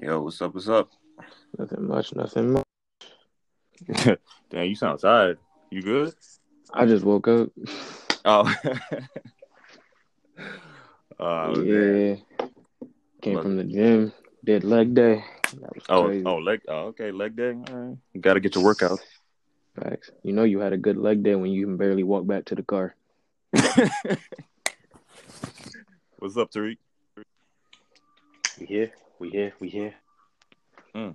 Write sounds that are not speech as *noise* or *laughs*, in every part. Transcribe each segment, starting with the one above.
Yo, what's up? What's up? Nothing much, nothing much. *laughs* Damn, you sound tired. You good? I just woke up. Oh. *laughs* *laughs* oh, man. yeah. Came Look. from the gym, did leg day. That was Oh, crazy. oh, leg. Oh, okay, leg day. All right. You got to get your workout. Facts. You know you had a good leg day when you can barely walk back to the car. what's up, Tariq? We here, we here, we here.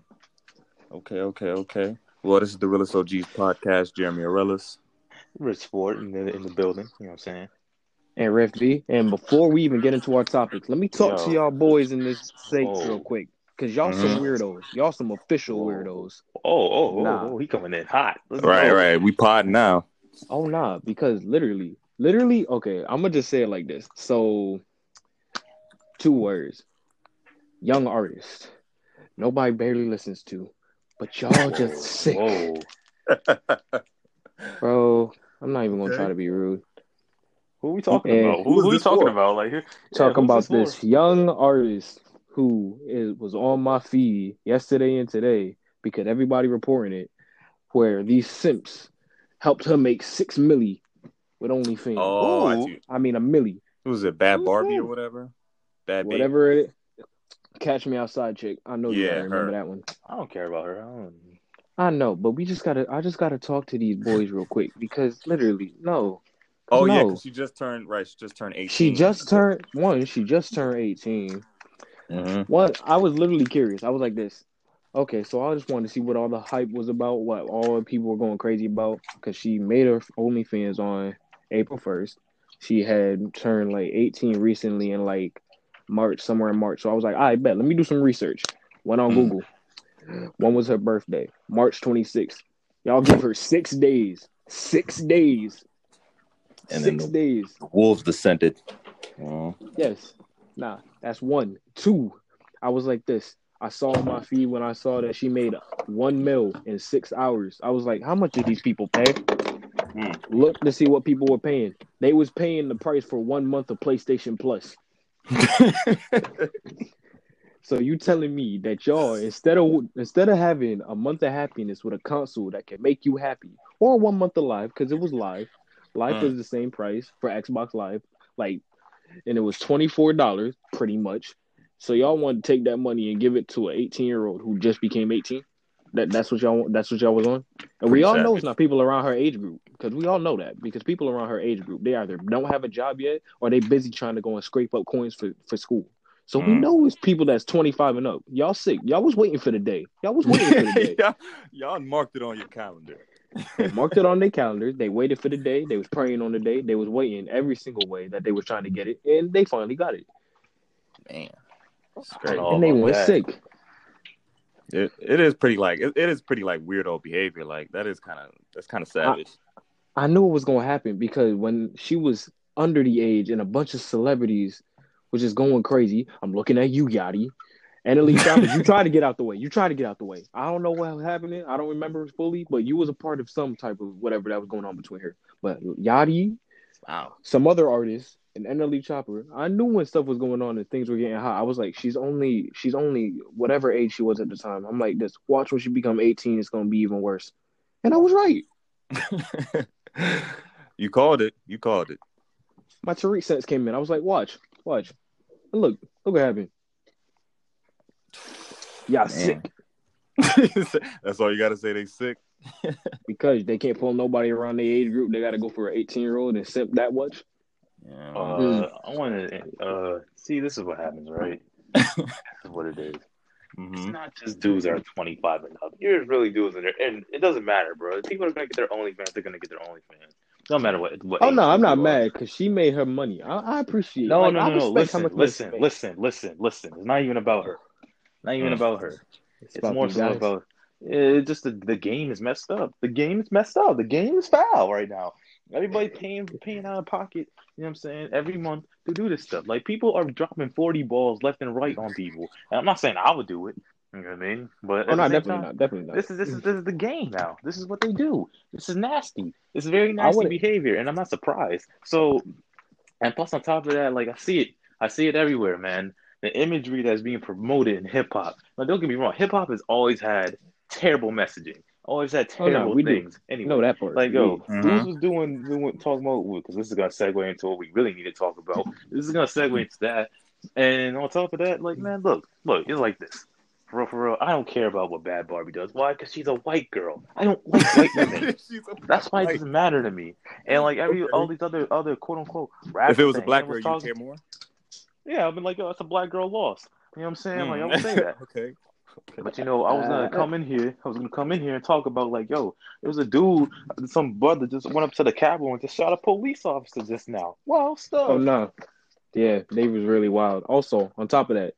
Okay, okay, okay. Well, this is the Realist OGs podcast. Jeremy Arelis. Rich Sport in the in the building. You know what I'm saying? And Ref V. And before we even get into our topics, let me talk to y'all boys in this sake Oh. real quick. Cause y'all some Mhm. weirdos. Y'all some official Whoa. weirdos. Oh, oh, oh, Nah. oh, he coming in hot. Let's Right, go. right. We pod now. Oh nah, because literally, literally, okay, I'm gonna just say it like this. So two words. Young artist. Nobody barely listens to. But y'all just *laughs* sick. Whoa. *laughs* Bro, I'm not even gonna try to be rude. Who are we talking Yeah. about? Who Who, is who we talking for? about? Like, here, Talking who's about for? this young artist who is was on my feed yesterday and today because everybody reporting it, where these simps helped her make six milli with OnlyFans. Oh, I Ooh. see. I mean a milli. Who was it? Bad Barbie or whatever? Bhad Bhabie? Whatever it Catch me outside chick. I know you Yeah, gotta remember her. that one. I don't care about her. I don't. I know, but we just gotta I just gotta talk to these boys real quick because literally, no. Oh, yeah, No. because she just turned, right, she just turned 18. She just turned one, she just turned eighteen. Mhm. One, I was literally curious. I was like this. Okay, so I just wanted to see what all the hype was about, what all the people were going crazy about, because she made her OnlyFans on April first. She had turned like 18 recently and like March, somewhere in March. So I was like, I bet. Let me do some research. Went on Mm. Google. When was her birthday? March 26th. Y'all give her six days. Six days. And then six the- days. Wolves descended. Oh. Yes. Nah, that's one. Two, I was like this. I saw my feed when I saw that she made one mil in six hours. I was like, how much did these people pay? Hmm. Look to see what people were paying. They was paying the price for one month of PlayStation Plus. *laughs* So you telling me that y'all instead of instead of having a month of happiness with a console that can make you happy, or one month of live because it was live, live Mm. was the same price for Xbox Live, like, and it was twenty four dollars pretty much. So y'all want to take that money and give it to an eighteen year old who just became eighteen. That that's what y'all. That's what y'all was on. And we Pretty all know it's not people around her age group because we all know that because people around her age group they either don't have a job yet or they busy trying to go and scrape up coins for for school. So we Mhm. know it's people that's 25 and up. Y'all sick. Y'all was waiting for the day. Y'all was waiting for the *laughs* day. y'all, y'all marked it on your calendar. They *laughs* marked it on their calendars. They waited for the day. They was praying on the day. They was waiting every single way that they was trying to get it, and they finally got it. Man. It's great. and they went that. sick. It, it is pretty like it, it is pretty like weirdo behavior. Like that is kind of that's kind of savage. I knew it was gonna happen because when she was under the age and a bunch of celebrities was just going crazy. I'm looking at you, Yachty. And NLE *laughs* Choppers, you tried to get out the way. You tried to get out the way. I don't know what was happening. I don't remember fully, but you was a part of some type of whatever that was going on between her. But Yachty, wow. some other artists, and NLE Choppa, I knew when stuff was going on and things were getting hot. I was like, she's only she's only whatever age she was at the time. I'm like, this watch when she become 18, it's gonna be even worse. And I was right. *laughs* you called it. You called it. My Tariq sense came in. I was like, watch, watch. And look, look what happened. Yeah, Man. sick. *laughs* that's all you got to say. They sick. Because they can't pull nobody around their age group. They gotta go for an 18 year old and simp that much. Yeah. Uh, Mm. I want to uh, see. This is what happens, right? *laughs* this is what it is. It's Mhm. not just dudes that are 25 and up. You're really dudes in there, and it doesn't matter, bro. People are gonna get their OnlyFans. They're gonna get their OnlyFans. No matter what. what Oh no, I'm not mad because she made her money. I, I appreciate. No, like, no, no, no. Listen, how much money she listen, listen, listen, listen. It's not even about her. Not even Mm. about her. It's, about more so about it's just the, the game is messed up. The game is messed up. The game is foul right now. Everybody paying paying out of pocket, you know what I'm saying, every month to do this stuff. Like people are dropping 40 balls left and right on people. And I'm not saying I would do it. You know what I mean? But Oh no, definitely time, not. Definitely not. This is this is this is the game now. This is what they do. This is nasty. This is very nasty behavior, and I'm not surprised. So, and plus on top of that, like I see it, I see it everywhere, man. the imagery that's being promoted in hip hop. Now, don't get me wrong, hip hop has always had terrible messaging, always had Oh, no, terrible we do. things. Anyway, You know that part. like yo, Mhm. Bruce was doing, doing talking about because this is gonna segue into what we really need to talk about. This is gonna segue into that, and on top of that, like man, look, look, it's like this. For real, for real, I don't care about what Bad Barbie does. Why? Because she's a white girl. I don't like white *laughs* women. That's why it doesn't matter to me. And like every Okay. all these other other quote unquote rap. If it was a black I girl, you talking- care more. Yeah, I've been like, yo, that's a black girl lost. You know what I'm saying? Like I Mm. would say *laughs* that. okay. But you know, I was gonna Uh, come in here. I was gonna come in here and talk about like, yo, there was a dude, some brother just went up to the Capitol and just shot a police officer just now. Wow, stuff. Oh no, yeah, they was really wild. Also, on top of that,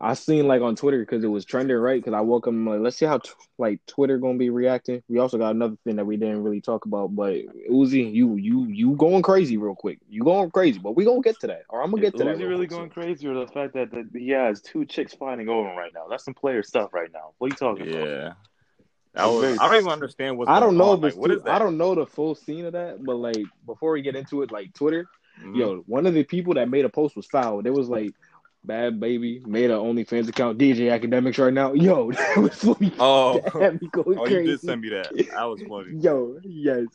I seen like on Twitter because it was trending, right? Because I woke up, I'm like, let's see how t- like Twitter gonna be reacting. We also got another thing that we didn't really talk about, but Uzi, you you you going crazy real quick. You going crazy, but we gonna get to that, or I'm gonna get to that. Is he real really quick, going crazy, or the fact that, that he has two chicks fighting over him right now? That's some player stuff right now. What are you talking about? Yeah. I, was, I don't even understand what's I don't know on. Like, what too- is that? I don't know the full scene of that, but like before we get into it, like Twitter, Mhm. yo, one of the people that made a post was foul. There was like Bhad Bhabie made an OnlyFans account, DJ Akademiks right now. Yo, *laughs* that was funny. Oh, That me going oh, you did send me that. That was funny. *laughs* Yo, yes,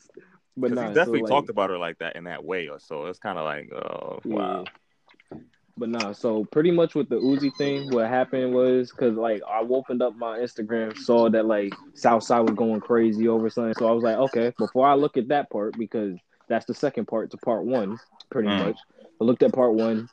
but nah, he definitely so, like, talked about her like that in that way, or so it's kind of like, oh wow. Yeah. But nah, so pretty much with the Uzi thing, what happened was because like I opened up my Instagram, saw that like Southside was going crazy over something. So I was like, okay, before I look at that part, because that's the second part to part one, pretty Mm. much. I looked at part one.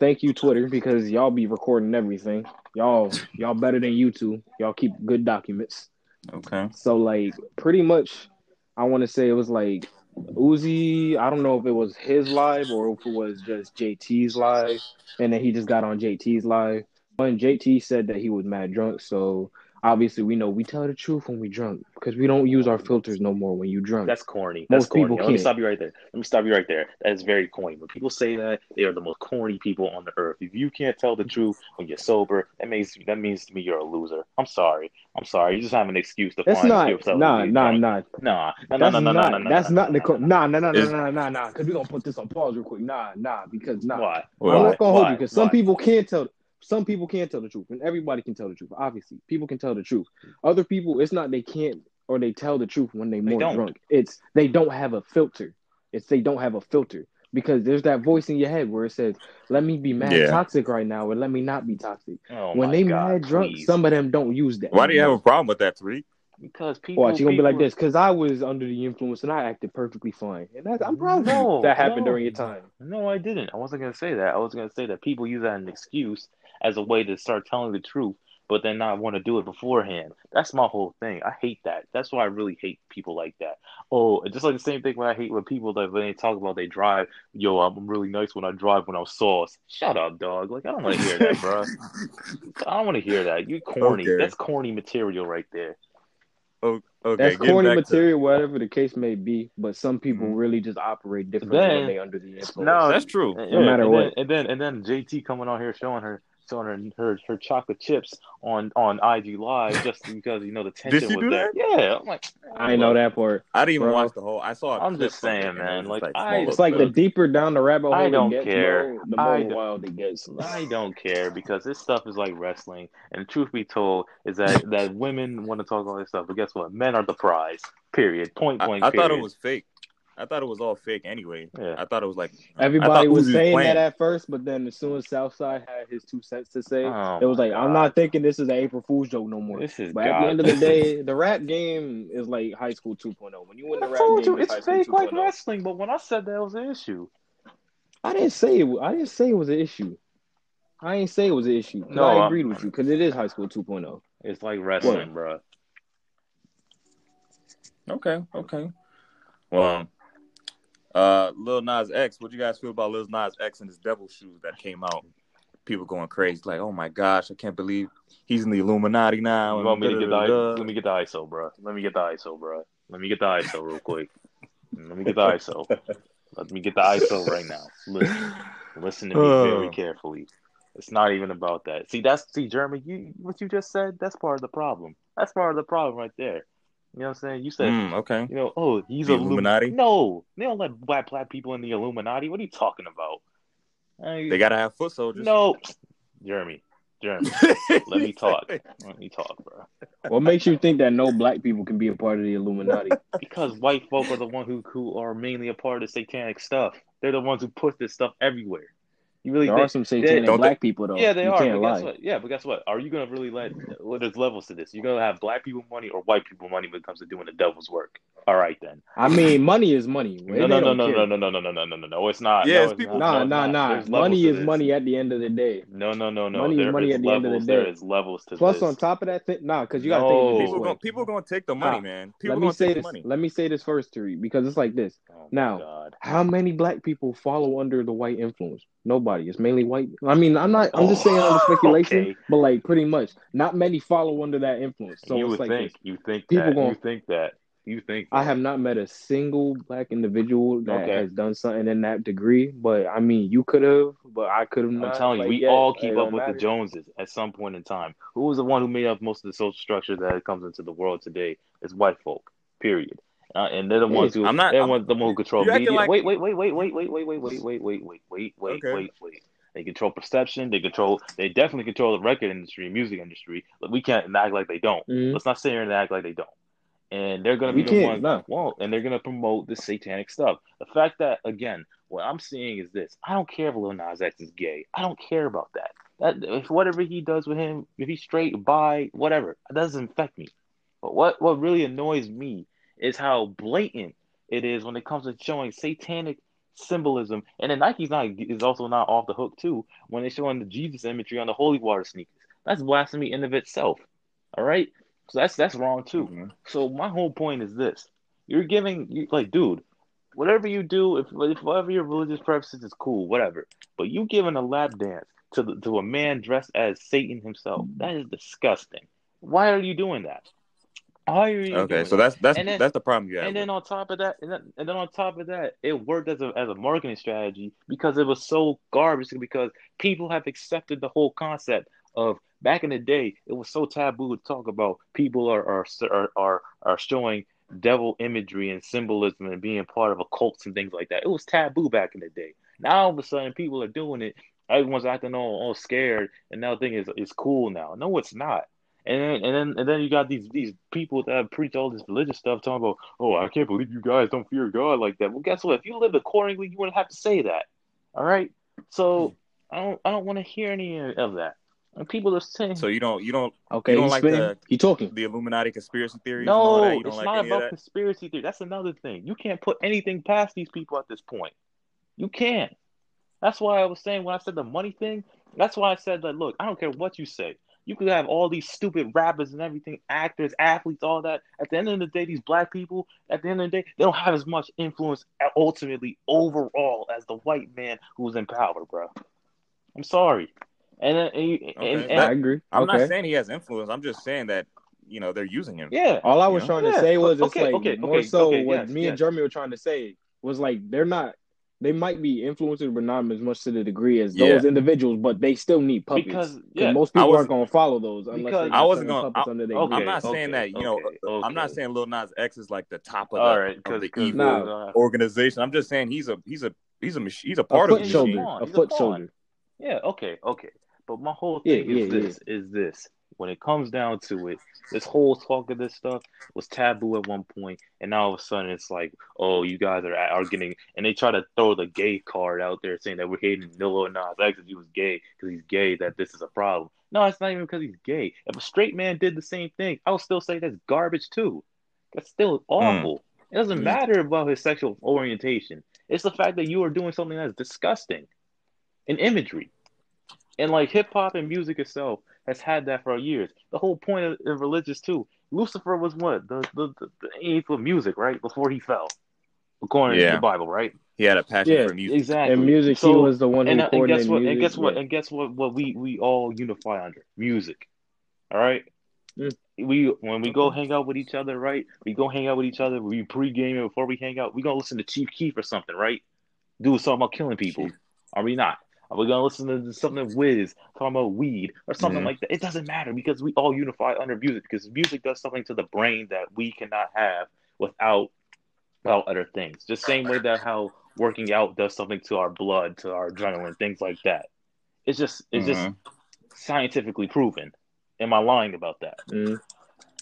Thank you, Twitter, because y'all be recording everything. Y'all, y'all better than YouTube. Y'all keep good documents. Okay. So like pretty much I want to say it was like Uzi, I don't know if it was his live or if it was just JT's live and then he just got on JT's live. When JT said that he was mad drunk, so obviously we know we tell the truth when we drunk because we don't use our filters no more when you drunk. That's corny. That's Most corny. people Let me can't. stop you right there. Let me stop you right there. That is very corny. When people say that, they are the most corny people on the earth. If you can't tell the truth when you're sober, that means that means to me you're a loser. I'm sorry. I'm sorry. You just have an excuse to That's find not yourself. nah nah nah. Nah, nah, nah, That's nah, nah, nah, that's not the nah, co- nah, nah nah nah nah nah nah because we're gonna put this on pause real quick. Nah nah because nah. Why? I'm not gonna hold you because some people can't tell. Some people can't tell the truth, and everybody can tell the truth. Obviously, people can tell the truth. Other people, it's not they can't or they tell the truth when they They more don't. drunk. It's they don't have a filter. It's they don't have a filter because there's that voice in your head where it says, "Let me be mad Yeah. toxic right now, or let me not be toxic." Oh when they God, mad drunk, please. some of them don't use that. Why do you have a problem with that, three? because people. Watch, you gonna be like this because I was under the influence and I acted perfectly fine, and that's, I'm proud of you. No, that happened no. during your time. No, I didn't. I wasn't gonna say that. I was gonna say that people use that as an excuse as a way to start telling the truth, but then not want to do it beforehand. That's my whole thing. I hate that. That's why I really hate people like that. Oh, just like the same thing when I hate when people that when they talk about they drive. Yo, I'm really nice when I drive when I'm sauce. Shut up, dog. Like I don't want to hear that, bro. *laughs* I don't want to hear that. You corny. Okay. That's corny material right there. Oh, okay. That's getting corny back to- material, whatever the case may be. But some people Mhm. really just operate differently Then- when they under the influence. No, That's true. And- No matter and what. Then, and then and then JT coming on here showing her showing her her, her chocolate chips on on IG Live just because you know the tension she was do there. Yeah, I'm like I know that part. I didn't even Bro. watch the whole. I saw. a I'm clip just saying, it man, was like, I- oh, It's like the deeper down the rabbit hole I it don't gets, care. bro, the more I don't- wild it gets. I don't care because this stuff is like wrestling, and truth be told, is that that women want to talk all this stuff, but guess what? Men are the prize. Period. Point I, blank. I thought it was fake. I thought it was all fake anyway. Yeah. I thought it was like Everybody was Uzi saying playing. that at first, but then as soon as Southside had his two cents to say, Oh it was my like, I'm not thinking this is an April Fool's joke no more. This is But at the end of the day, the rap game is like high school 2.0. When you win the I rap told game, you it's it's high fake school oh. like wrestling, but when I said that was an issue. I didn't say it. I didn't say it was an issue. I ain't say it was an issue. No, I I'm- agreed with you because it is high school oh. 2.0. It's like wrestling, bro. okay, okay. Well, uh, Lil Nas X. What do you guys feel about Lil Nas X and his devil shoes that came out? People going crazy, like, oh my gosh, I can't believe he's in the Illuminati now. You want me to get the let me get the ISO, bro. Let me get the ISO, bro. Let me get the ISO real quick. Let me get the ISO. Let me get the ISO right now. Listen, listen to me very Oh. carefully. It's not even about that. See, that's see, Jeremy. You what you just said. That's part of the problem. That's part of the problem right there. You know what I'm saying? You said, Mm, okay. you know, oh, he's The a Illum- Illuminati? No, they don't let black black people in the Illuminati. What are you talking about? I- They gotta have foot soldiers. no, Jeremy, Jeremy, *laughs* let me talk. Let me talk, bro. What makes you think that no black people can be a part of the Illuminati? *laughs* Because white folk are the one who who are mainly a part of the satanic stuff. They're the ones who put this stuff everywhere. You really There think? are some satanic don't black people though. Yeah, they you are. Can't But lie. guess what? Yeah, but guess what? Are you gonna really let? Well, there's levels to this. You're gonna have black people money or white people money when it comes to doing the devil's work. All right then. I mean, money is money. No, no, no, no, no, no, no, no, no, no, no, no, no. It's not. Yeah, no, it's it's people- not. Nah, No, it's nah, nah. Money is this. money at the end of the day. No, no, no, no. Money is money is at the end of the day. is levels to Plus, this. on top of that, thing, nah, because you got to No. think of People way. going people gonna take the money, Ah, man. People Let me gonna say take this. the money. Let me say this first, Tariq, because it's like this. Oh, Now, God. How many black people follow under the white influence? Nobody. It's mainly white. I mean, I'm not. I'm just saying under Oh, *laughs* speculation, okay. but like pretty much, not many follow under that influence. So you it's would like think. You think People that. gon- You think that. You think. I have not met a single black individual that Okay. has done something in that degree. But I mean, you could have, but I could have I'm not. telling you, Like, we yeah, all keep up with matter. the Joneses at some point in time. Who was the one who made up most of the social structure that comes into the world today? It's white folk. Period. Uh, and they're the ones who I'm not- they're the I'm- ones the one who control media. like- wait, wait, wait, wait, wait, wait, wait, wait, wait, wait, wait, wait, wait, wait, Okay. wait, wait. They control perception. They control. They definitely control the record industry, music industry. But we can't act like they don't. Mhm. Let's not sit here and act like they don't. And they're gonna We be the can't, ones. no. Well, and they're gonna promote the satanic stuff. The fact that again, what I'm seeing is this: I don't care if Lil Nas X is gay. I don't care about that. That if whatever he does with him, if he's straight, bi, whatever, it doesn't affect me. But what what really annoys me is how blatant it is when it comes to showing satanic symbolism. And then Nike's not is also not off the hook too when they're showing the Jesus imagery on the holy water sneakers. That's blasphemy in of itself. All right, so that's that's wrong too. Mhm. So my whole point is this: you're giving, you, like, dude, whatever you do, if, if whatever your religious purposes is cool, whatever. But you giving a lap dance to the, to a man dressed as Satan himself, that is disgusting. Why are you doing that? Why are you Okay, so that's that's then- that's the problem you have. And then on top of that, and then, and then on top of that, it worked as a as a marketing strategy because it was so garbage. Because people have accepted the whole concept of back in the day, it was so taboo to talk about people are are are are, are showing devil imagery and symbolism and being part of occults and things like that. It was taboo back in the day. Now all of a sudden, people are doing it. Everyone's acting all, all scared, and now thing is it's cool now. No, it's not. And then and then and then you got these these people that preach all this religious stuff talking about, oh, I can't believe you guys don't fear God like that. Well, guess what? If you live accordingly, you wouldn't have to say that. All right. So I don't I don't want to hear any of that. And people are saying so you don't you don't Okay, You don't like spinning. the- He talking. the Illuminati conspiracy theories. and no, that? It's like not about conspiracy theory. That's another thing. You can't put anything past these people at this point. You can't. That's why I was saying when I said the money thing. That's why I said that. Look, I don't care what you say. You could have all these stupid rappers and everything, actors, athletes, all that. At the end of the day, these black people, at the end of the day, they don't have as much influence uh, ultimately overall as the white man who's in power, bro. I'm sorry. And then, and, and, Okay, and- I agree. I'm okay. not saying he has influence. I'm just saying that you know they're using him. yeah, All I was Yeah. trying to Yeah, say was it's okay, like okay, more okay, so okay, what yes, me yes. and Jeremy were trying to say was like they're not they might be influencers but not as much to the degree as those Yeah. individuals, but they still need puppets. because yeah, most people wasn't- aren't gonna follow those unless Because- they I wasn't gonna- puppets under their okay, I'm wing. not saying that you know. okay, I'm not saying Lil Nas X is like the top of the, all right, of the evil Nah. organization. I'm just saying he's a he's a he's a mach- he's a A part of the shoulder. machine. soldier. A a foot pawn. soldier. Yeah, okay, okay. But my whole Yeah, thing is yeah, this is this. When it comes down to it, this whole talk of this stuff was taboo at one point, and now all of a sudden it's like, oh, you guys are are getting, and they try to throw the gay card out there, saying that we're hating Lil Nas X because he was gay, because he's gay, that this is a problem. No, it's not even because he's gay. If a straight man did the same thing, I would still say that's garbage too. That's still awful. It doesn't Mm. matter about his sexual orientation. It's the fact that you are doing something that's disgusting in imagery. And like hip hop and music itself has had that for years. The whole point of, of religious too. Lucifer was what the the, the, the eighth of music, right? Before he fell, according to the Bible, right? He had a passion Yeah, for music. Exactly. And music, he was the one who and, and guess what? music. And guess what? yeah. And guess what? What we we all unify under music. All right. Mm. We when we go hang out with each other, right? We go hang out with each other. We pregame it before we hang out. We gonna listen to Chief Keef or something, right? Do something about killing people. Chief. Are we not? Are we gonna listen to something Wiz talking about weed or something Mhm. like that? It doesn't matter because we all unify under music because music does something to the brain that we cannot have without without other things. Just the same way that how working out does something to our blood, to our adrenaline, things like that. It's just it's just Mhm. scientifically proven. Am I lying about that? Mm.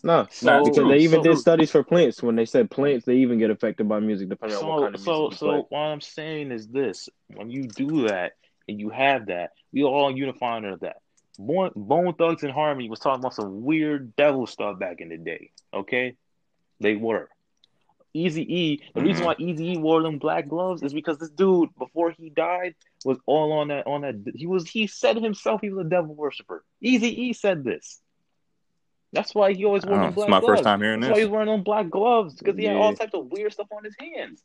No, So- because they even so- did studies for plants. When they said plants, they even get affected by music, depending on what So, kind of music so, so play. what I'm saying is this: when you do that and you have that, we all unify under that. Bone, Bone Thugs and Harmony was talking about some weird devil stuff back in the day. Okay, they were. Easy E. The reason Mhm. why Easy E wore them black gloves is because this dude, before he died, was all on that. On that, he was. He said himself he was a devil worshiper. Easy E said this. That's why he always wore Oh, them it's black my gloves. first time hearing That's why he was wearing them black gloves because he had all types of weird stuff on his hands.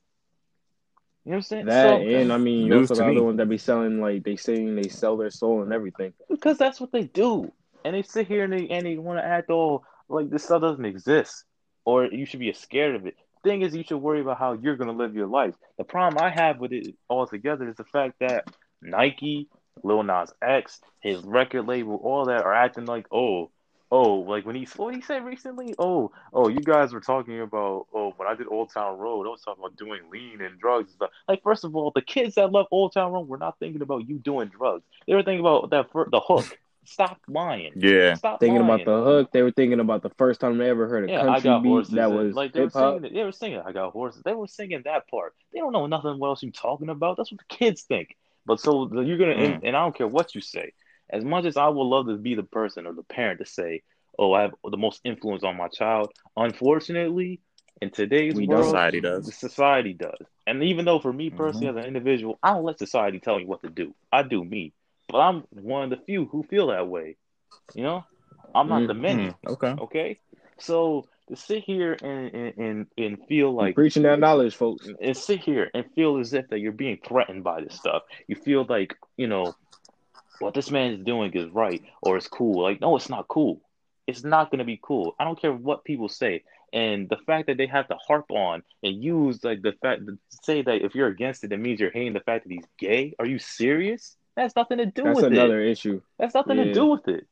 You know what I'm saying? That So- and I mean, you News also to got other ones that be selling like they saying they sell their soul and everything. Because that's what they do. And they sit here and they and they want to act all like this stuff doesn't exist. Or you should be scared of it. Thing is you should worry about how you're gonna live your life. The problem I have with it altogether is the fact that Nike, Lil Nas X, his record label, all that are acting like, oh, oh, like when he what he say recently? Oh, oh, you guys were talking about oh when I did Old Town Road, I was talking about doing lean and drugs and stuff. Like first of all, the kids that love Old Town Road were not thinking about you doing drugs. They were thinking about that fir- the hook. Stop lying. Yeah. Stop Thinking lying. about the hook, they were thinking about the first time they ever heard a Yeah, I country got beat horses. that was like they were hip hop. singing. it. They were singing. I got horses. They were singing that part. They don't know nothing. What else you're talking about? That's what the kids think. But so you're gonna, Mm. and, and I don't care what you say. As much as I would love to be the person or the parent to say, "Oh, I have the most influence on my child," unfortunately, in today's We world, Society does. the society does. And even though for me personally, Mm-hmm. as an individual, I don't let society tell me what to do. I do me. But I'm one of the few who feel that way. You know, I'm not Mm. the many. Hmm, okay. Okay, so to sit here and and and, and feel like preaching that knowledge, folks. and sit here and feel as if that you're being threatened by this stuff. You feel like you know what this man is doing is right or it's cool. Like no, it's not cool. It's not gonna be cool. I don't care what people say. And the fact that they have to harp on and use like the fact to say that if you're against it, it means you're hating the fact that he's gay. Are you serious? That has nothing to do That's with it. That's another issue. That's nothing Yeah. to do with it.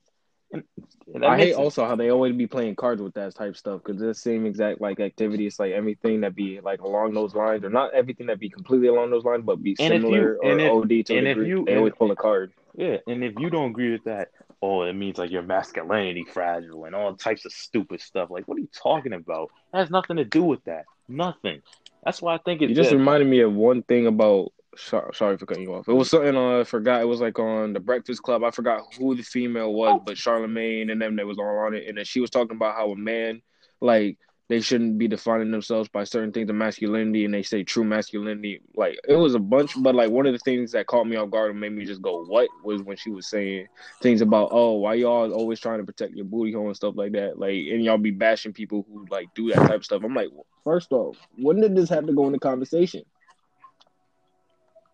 I hate it- also how they always be playing cards with that type stuff because the same exact like activity. It's like everything that be like along those lines, or not everything that be completely along those lines, but be And if you- similar or and if- OD to and if degree. you- they always pull a card. Yeah, and if you don't agree with that, oh, it means like your masculinity fragile and all types of stupid stuff. Like, what are you talking about? It has nothing to do with that. Nothing. That's why I think You just reminded me of one thing about. Sorry, sorry for cutting you off. It was something I forgot. It was like on the Breakfast Club. I forgot who the female was, Oh. but Charlemagne and them. They was all on it, and then she was talking about how a man, like, they shouldn't be defining themselves by certain things of masculinity, and they say true masculinity. Like, it was a bunch, but like one of the things that caught me off guard and made me just go, "What?" was when she was saying things about, "Oh, why y'all always trying to protect your booty hole and stuff like that?" Like, and y'all be bashing people who like do that type of stuff. I'm like, first off, when did this have to go into conversation?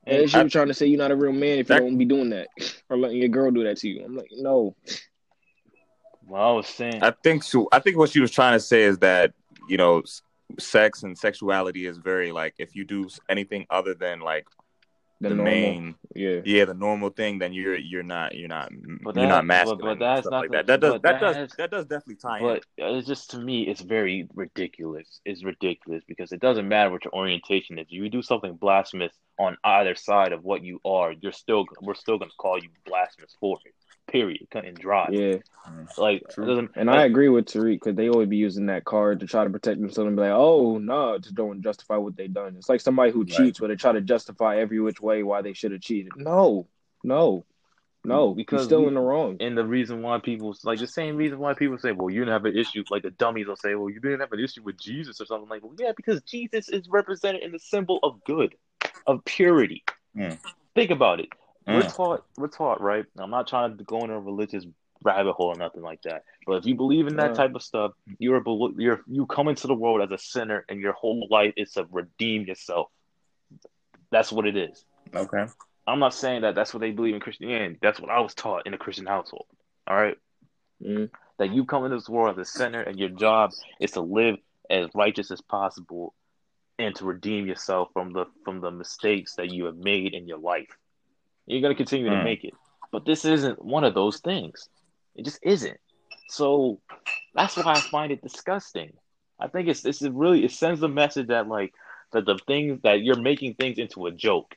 And she I- was trying to say you're not a real man if you That- don't be doing that *laughs* or letting your girl do that to you. I'm like, no. Well, I was saying, I think so. I think what she was trying to say is that you know, sex and sexuality is very like if you do anything other than like The, the, normal, main, yeah. yeah, the normal thing, then you're you're not you're not But you're not masculine. but and that's not like the- that. That does that, that does has- that does definitely tie in. but it's just to me, it's very ridiculous. It's ridiculous because it doesn't matter what your orientation is. You do something blasphemous on either side of what you are, you're still we're still gonna call you blasphemous for it. Period. Cut and dry. Yeah. Like it doesn't And I agree with Tariq because they always be using that card to try to protect themselves and be like, oh, no, just don't justify what they done. It's like somebody who Right. cheats where they try to justify every which way why they should have cheated. No, no, no, because Because you're still we- in the wrong. And the reason why people like the same reason why people say, well, you didn't have an issue. Like the dummies will say, well, you didn't have an issue with Jesus or something like. Well, yeah, because Jesus is represented in the symbol of good, of purity. Mm. Think about it. We're Mm. taught. We're taught, right? I'm not trying to go into a religious rabbit hole or nothing like that. But if you believe in that type of stuff, you're a, you're you come into the world as a sinner, and your whole life is to redeem yourself. That's what it is. Okay. I'm not saying that that's what they believe in Christianity. That's what I was taught in a Christian household. All right Mm. that you come into this world as a sinner and your job is to live as righteous as possible and to redeem yourself from the from the mistakes that you have made in your life. You're gonna continue to Mm. make it. But this isn't one of those things. It just isn't. So that's why I find it disgusting. I think it's this is really it sends the message that like that the things that you're making things into a joke.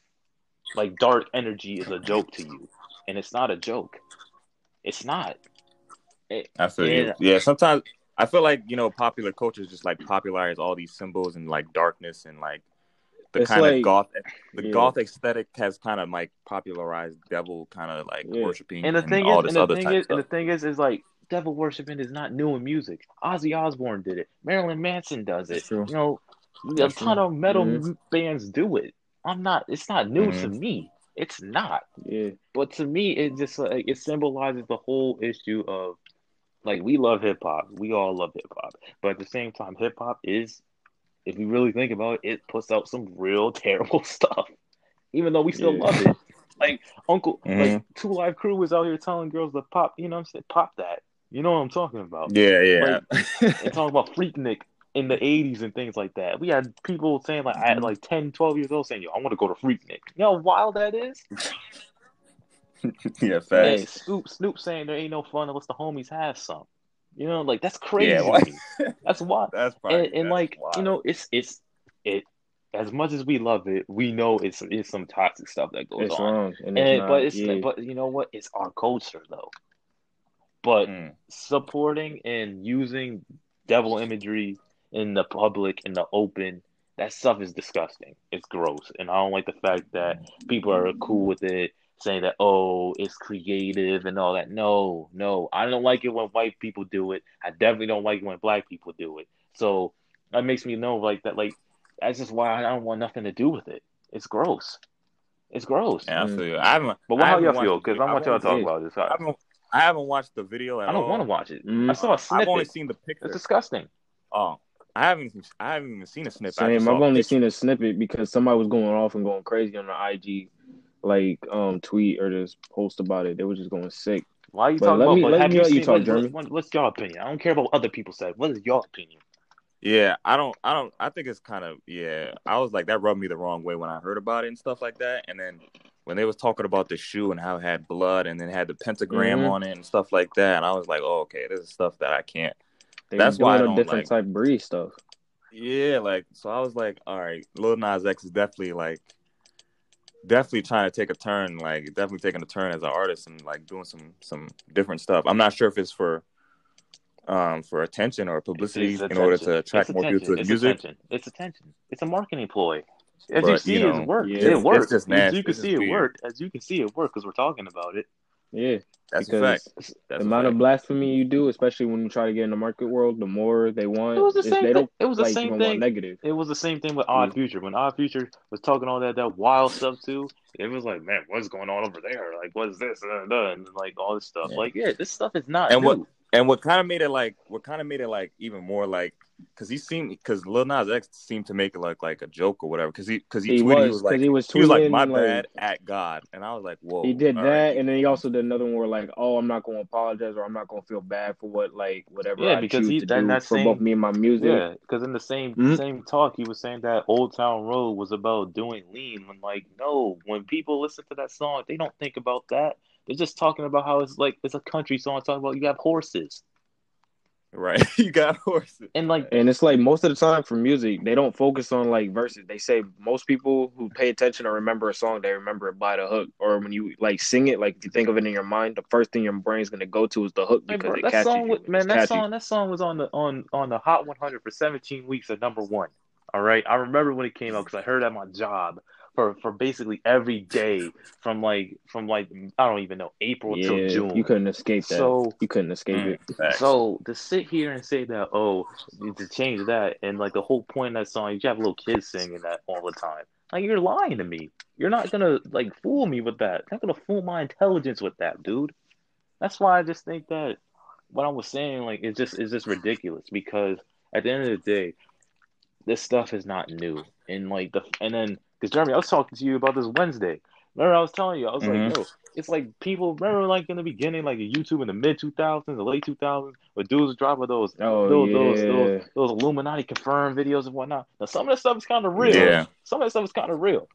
Like dark energy is a joke to you. And it's not a joke. It's not. It, I feel Yeah. you. Yeah, sometimes I feel like you know popular culture is just like popularize all these symbols and like darkness and like the It's kind like- of goth the yeah. goth aesthetic has kind of like popularized devil kind of like Yeah. worshiping and the thing all is, this and the other thing type is, and the thing is, is like devil worshiping is not new in music. Ozzy Osbourne did it. Marilyn Manson does it. You know, a That's ton true. of metal Mhm. bands do it. I'm not. It's not new to Mhm. me. It's not. Yeah, But to me, it just like it symbolizes the whole issue of like we love hip hop. We all love hip hop. But at the same time, hip hop is, if we really think about it, it puts out some real *laughs* terrible stuff. Even though we still Yeah. love it. Like Uncle Mhm. like 2 Live Crew was out here telling girls to pop, you know what I'm saying? Pop that. You know what I'm talking about. Yeah, yeah. *laughs* And talking about Freaknik in the 80s and things like that. We had people saying like at like 10, 12 years old saying, Yo, I want to go to Freaknik. You know how wild that is? *laughs* yeah, facts. Snoop Snoop saying there ain't no fun unless the homies have some. You know, like that's crazy. Yeah, to why- That's wild. *laughs* That's probably And, and that's like wild. you know, it's it's it. As much as we love it, we know it's it's some toxic stuff that goes it's on. wrong. And And it's it- but it's yeah. but you know what? It's our culture though. But Mm. supporting and using devil imagery in the public in the open that stuff is disgusting it's gross and i don't like the fact that people are cool with it saying that oh it's creative and all that no no i don't like it when white people do it i definitely don't like it when black people do it so that makes me know like that like that's just why i don't want nothing to do with it it's gross it's gross Yeah, I Mm. feel you. I haven't. but I how y'all haven't feel because i video. want y'all to talk about this I i, haven't, I haven't watched the video at I don't want to watch it Mhm. i saw a I've only seen the picture. it's disgusting Oh, I haven't. I haven't even seen a snippet. I Same. just saw I've only picture. seen a snippet because somebody was going off and going crazy on the IG, like um tweet or just post about it. They were just going sick. Why are you But talking let about? me- but let have me you let you talk, what, Jeremy. what- what's your opinion? I don't care about what other people said. What is your opinion? Yeah, I don't. I don't. I think it's kind of. Yeah, I was like that rubbed me the wrong way when I heard about it and stuff like that. And then when they was talking about the shoe and how it had blood and then had the pentagram Mhm. on it and stuff like that, and I was like, oh, okay, this is stuff that I can't. They That's why I don't different like- type breed stuff. Yeah, like so I was like, all right, Lil Nas X is definitely like definitely trying to take a turn, like definitely taking a turn as an artist and like doing some some different stuff. I'm not sure if it's for um for attention or publicity in order to attract more people to his It's music. attention. It's attention. It's a marketing ploy. As you see, you know, it worked. yeah, it worked. it's just As you can It's see, it weird. worked. As you can see, it worked because we're talking about it. Yeah, That's a because fact. That's the a amount fact. of blasphemy you do, especially when you try to get in the market world, the more they want. It was the same they thing. don't It was the like same thing. negative. It was the same thing with Odd Yeah. Future. When Odd Future was talking all that that wild stuff too, it was like, man, what's going on over there? Like, what's this? And, uh, and like all this stuff. Yeah. Like, yeah, this stuff is not And what- And what kind of made it like, what kind of made it like even more like, because he seemed, because Lil Nas X seemed to make it look like a joke or whatever. Because he, because he, He tweeted, was he was like, he was tweeting he was like, my like, bad at God, and I was like, whoa. He did that, right. and then he also did another one where like, oh, I'm not going to apologize or I'm not going to feel bad for what like whatever Yeah, I because choose he- to that for same- both me and my music. Yeah, because in the same Mhm. same talk, he was saying that Old Town Road was about doing lean. When like, no, when people listen to that song, they don't think about that. They're just talking about how it's like it's a country song talking about you have horses Right, *laughs* you got horses. and like And it's like most of the time for music, they don't focus on like verses. They say most people who pay attention or remember a song, they remember it by the hook. Or when you like sing it, like if you think of it in your mind, the first thing your brain's gonna go to is the hook Hey, because bro, it that catches song, you. was, man, that catchy. song, that song was on the on on the Hot 100 for 17 weeks at number one. All right, I remember when it came out because I heard it at my job for for basically every day from like from like I don't even know April till Yeah, June. you couldn't escape that. So you couldn't escape Mm, it. facts. So to sit here and say that, oh, to change that, and like the whole point of that song, you have little kids singing that all the time. Like you're lying to me. You're not gonna like fool me with that. You're not gonna fool my intelligence with that, dude. That's why I just think that what I was saying, like, it's just it's just ridiculous because at the end of the day, this stuff is not new. And like the and then because Jeremy, I was talking to you about this Wednesday. Remember, I was telling you, I was Mhm. like, yo, it's like people remember like in the beginning, like YouTube in the mid two thousands, the late two thousands, where dudes dropping those Oh those, yeah, those those those Illuminati confirmed videos and whatnot. Now some of that stuff is kind of real. Yeah. Some of that stuff is kind of real,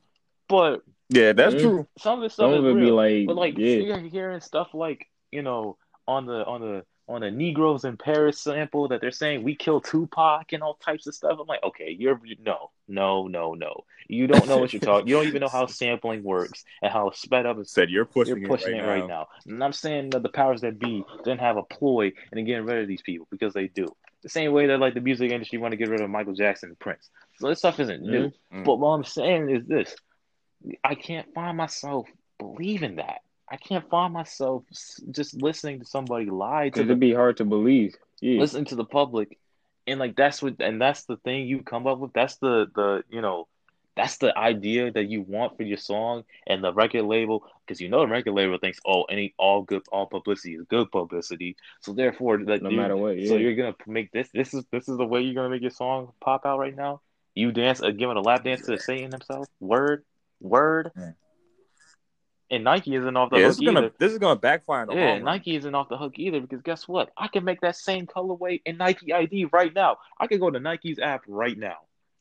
but yeah, that's true. some of this stuff some is of of it real. be like, But like yeah, you're hearing stuff like you know on the on the on a Negroes in Paris sample that they're saying we killed Tupac and all types of stuff. I'm like, okay, you're no, no, no, no. You don't know what you're talking. You don't even know how sampling works and how sped up. Said you're pushing, You're pushing it, it right, right, now. now. And I'm saying that the powers that be didn't have a ploy in getting rid of these people because they do. The same way that like the music industry want to get rid of Michael Jackson and Prince. So this stuff isn't new. Mhm. But what I'm saying is this: I can't find myself believing that. I can't find myself just listening to somebody lie to Because it'd be hard to believe. Yeah. listening to the public. And like that's what and that's the thing you come up with. That's the the you know that's the idea that you want for your song and the record label. Because you know the record label thinks oh any all good all publicity is good publicity. So therefore like No you- matter what, so you're gonna make this this is this is the way you're gonna make your song pop out right now? You dance uh, giving a lap dance to Satan himself? Word? Word? Yeah. And Nike isn't off the Yeah, hook this is gonna either. this is gonna backfire Yeah. Nike isn't off the hook either because guess what? I can make that same colorway in Nike ID right now. I can go to Nike's app right now,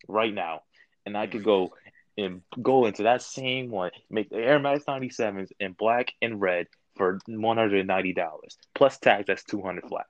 right now, and I could go and go into that same one, make the Air Max 97s in black and red for one hundred and ninety dollars plus tax. That's two hundred flat.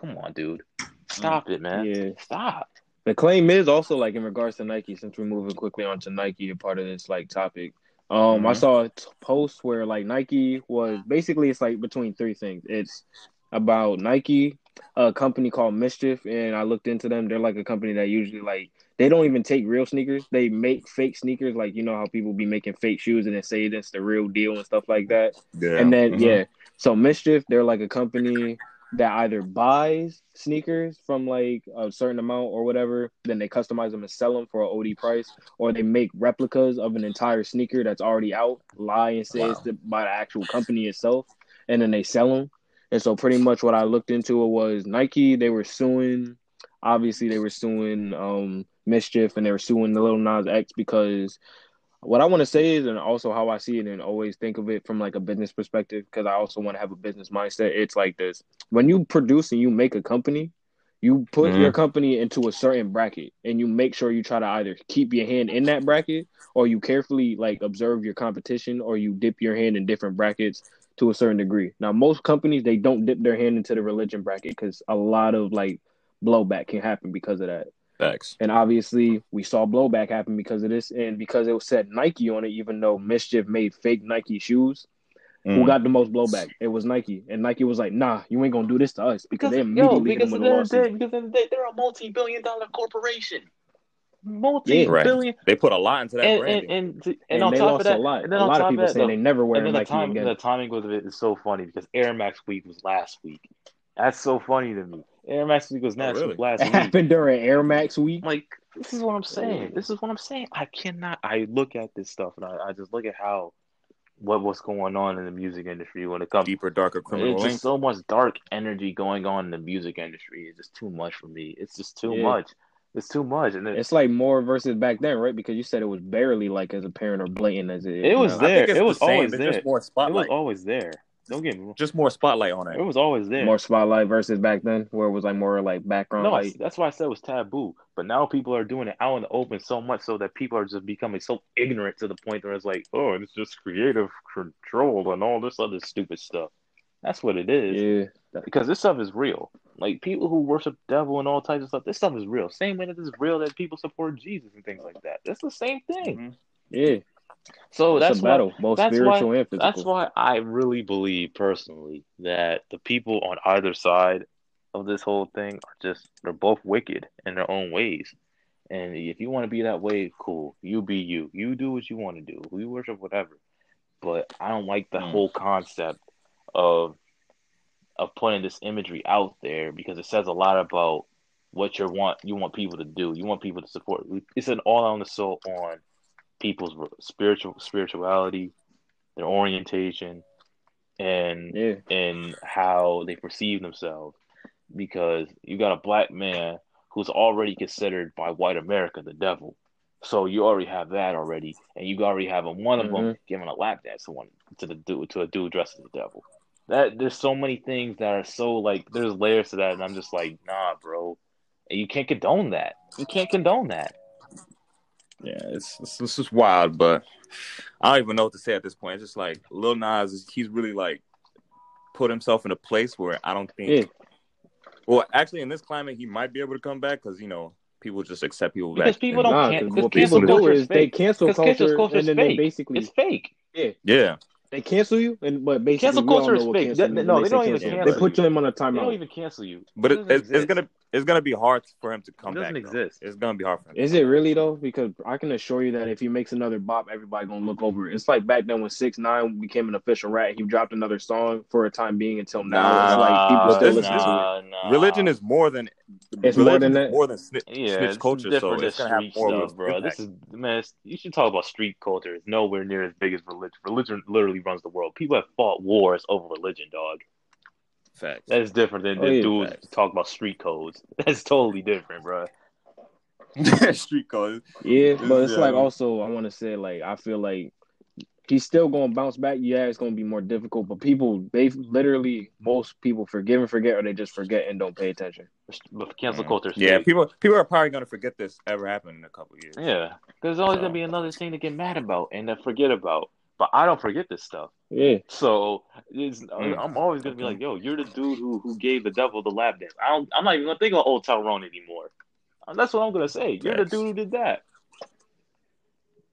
Come on, dude, stop it, man. Yeah. Stop. The claim is also like in regards to Nike, since we're moving quickly onto Nike, a part of this like topic. Um, I Mhm. saw a t- post where like Nike was basically it's like between three things. It's about Nike, a company called MSCHF, and I looked into them. They're like a company that usually like they don't even take real sneakers. They make fake sneakers, like you know how people be making fake shoes and then say it's the real deal and stuff like that. Yeah. And then Mhm. yeah, so MSCHF, they're like a company that either buys sneakers from like a certain amount or whatever, then they customize them and sell them for an OD price, or they make replicas of an entire sneaker that's already out, lie and say it's the, by the actual company itself, and then they sell them. And so pretty much what I looked into it was Nike. They were suing. Obviously, they were suing um, MSCHF and they were suing the Little Nas X because what I want to say is, and also how I see it, and always think of it from like a business perspective, because I also want to have a business mindset. It's like this: when you produce and you make a company, you put Mhm. your company into a certain bracket, and you make sure you try to either keep your hand in that bracket, or you carefully like observe your competition, or you dip your hand in different brackets to a certain degree. Now, most companies they don't dip their hand into the religion bracket because a lot of like blowback can happen because of that. Facts. And obviously, we saw blowback happen because of this, and because it was said Nike on it, even though MSCHF made fake Nike shoes. Who Mm. got the most blowback? It was Nike, and Nike was like, "Nah, you ain't gonna do this to us," because, Because they yo, immediately hit because them at with the a end of the lawsuit. day, because at the end of the day, they're a multi-billion-dollar corporation. Multi-billion, They put a lot into that and, branding. and and and, And, on they top lost of that, a lot. and A then on lot of top people of that, saying the- they never wear and the Nike time, again. the timing with it is so funny because Air Max Week was last week. That's so funny to me. Air Max Week was oh, next really? week, last It week. happened during Air Max week. Like this is what I'm saying. This is what I'm saying. I cannot. I look at this stuff and I, I just look at how what what's going on in the music industry when it comes. Deeper, darker criminal It's just so much dark energy going on in the music industry. It's just too much for me. It's just too Yeah. much. It's too much, and it, It's like more versus back then, right? Because you said it was barely like as apparent or blatant as it is. It was now. I there. think it's It the was same. always there. just more it was always there. Don't get me wrong. just more spotlight on It it. was always there. More spotlight versus back then, where it was like more like background No, I, light. that's why I said it was taboo. But now people are doing it out in the open so much so that people are just becoming so ignorant to the point where it's like, oh, it's just creative control and all this other stupid stuff. That's what it is. Yeah, Because this stuff is real. Like people who worship the devil and all types of stuff, this stuff is real. Same way that it's real that people support Jesus and things like that. That's the same thing. Mhm. yeah. So that's why battle, both that's spiritual why- and physical. That's why I really believe personally that the people on either side of this whole thing are just they're both wicked in their own ways. And if you want to be that way, cool. You be you. You do what you want to do. We worship whatever. But I don't like the Mm. whole concept of of putting this imagery out there because it says a lot about what you want you want people to do. You want people to support. It's an all on the soul on people's spiritual spirituality, their orientation, and yeah, and how they perceive themselves. Because you got a black man who's already considered by white America the devil. So you already have that already, and you already have a, one of them Mhm. giving a lap dance to one to the dude to a dude dressed as the devil. That there's so many things that are so like there's layers to that, and I'm just like, nah, bro, and you can't condone that. You can't condone that. Yeah, it's, it's it's just wild, but I don't even know what to say at this point. It's just like Lil Nas, he's really like put himself in a place where I don't think yeah. Well, actually, in this climate, he might be able to come back because you know people just accept people Because back. people don't Nah, can- 'cause because what cancel people do culture is is they cancel culture culture and is then they basically It's fake. Yeah, yeah, they cancel you and but basically Cancel culture is fake. cancel That- no, when they don't even cancel. cancel They put you. them on a timeout. They don't even cancel you. but it, doesn't it's, it's gonna it's gonna be hard for him to come It doesn't back. though. exist. It's gonna be hard for him. to Is it really though? Because I can assure you that if he makes another bop, everybody gonna look over it. It's like back then when Six Nine became an official rat, he dropped another song for a time being until now. It's like people still this- listen to it. nah, nah. Religion is more than It's more than that? More than snitch, Yeah, snitch it's culture, so different it's gonna have street more of stuff, a bro. impact. This is man. it's- You should talk about street culture. It's nowhere near as big as religion. Religion literally runs the world. People have fought wars over religion, dog. facts. That's different than Oh, the yeah, dudes facts. talk about street codes. *laughs* That's totally different, bro. *laughs* street code. Yeah, This but is, it's like um, also I want to say like I feel like he's still going to bounce back. Yeah, it's going to be more difficult, but people they literally most people forgive and forget, or they just forget and don't pay attention. But cancel culture. Yeah, people people are probably gonna forget this ever happened in a couple years. Yeah, there's always So- gonna be another thing to get mad about and to forget about. But I don't forget this stuff. Yeah, So it's, Mm. I'm always gonna be like, "Yo, you're the dude who who gave the devil the lap dance." I don't, I'm not even gonna think of old Town Tyrone anymore. That's what I'm gonna say. You're the dude who did that.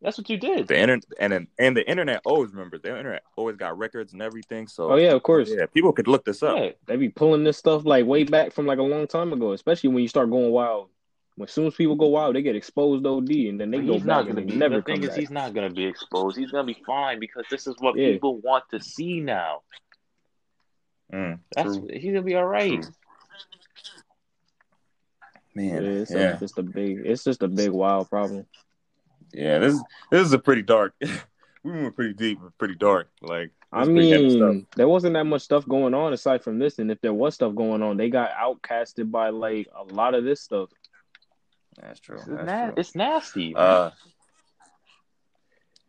That's what you did. The internet and and the internet always remembers. The internet always got records and everything. So oh yeah, of course. yeah, people could look this up. Yeah, They be pulling this stuff like way back from like a long time ago, especially when you start going wild. When as soon as people go wild, they get exposed OD, and then they But go he's back not gonna they be. never the thing come is, back. he's not gonna be exposed. He's gonna be fine because this is what Yeah. people want to see now. Mm, That's true. he's gonna be all right. True. Yeah, Man, it's yeah, A, just a big, it's just a big wild problem. Yeah. This this is a pretty dark. *laughs* we went pretty deep, but pretty dark. Like I it's pretty heavy stuff. mean, there wasn't that much stuff going on aside from this, and if there was stuff going on, they got outcasted by like a lot of this stuff. That's true. It's, That's na- true. it's nasty. Uh,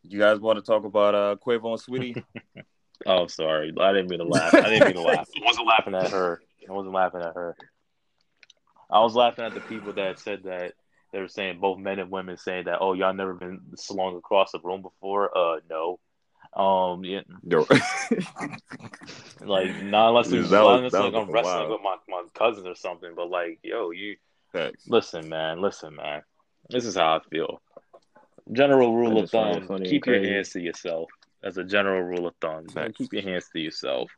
you guys want to talk about uh Quavo and Saweetie? *laughs* Oh, sorry. I didn't mean to laugh. I didn't mean to laugh. I wasn't laughing at her. I wasn't laughing at her. I was laughing at the people that said that they were saying both men and women saying that, oh, y'all never been slung across the room before. Uh, no. Um, yeah, Yo. *laughs* *laughs* like not unless, it's, That not was- like I'm wrestling wild. with my, my cousins or something. But like, yo, you Facts. listen, man. Listen, man. This is how I feel. General rule of just find it thumb: keep your hands to yourself. As a general rule of thumb, Facts. keep your hands to yourself.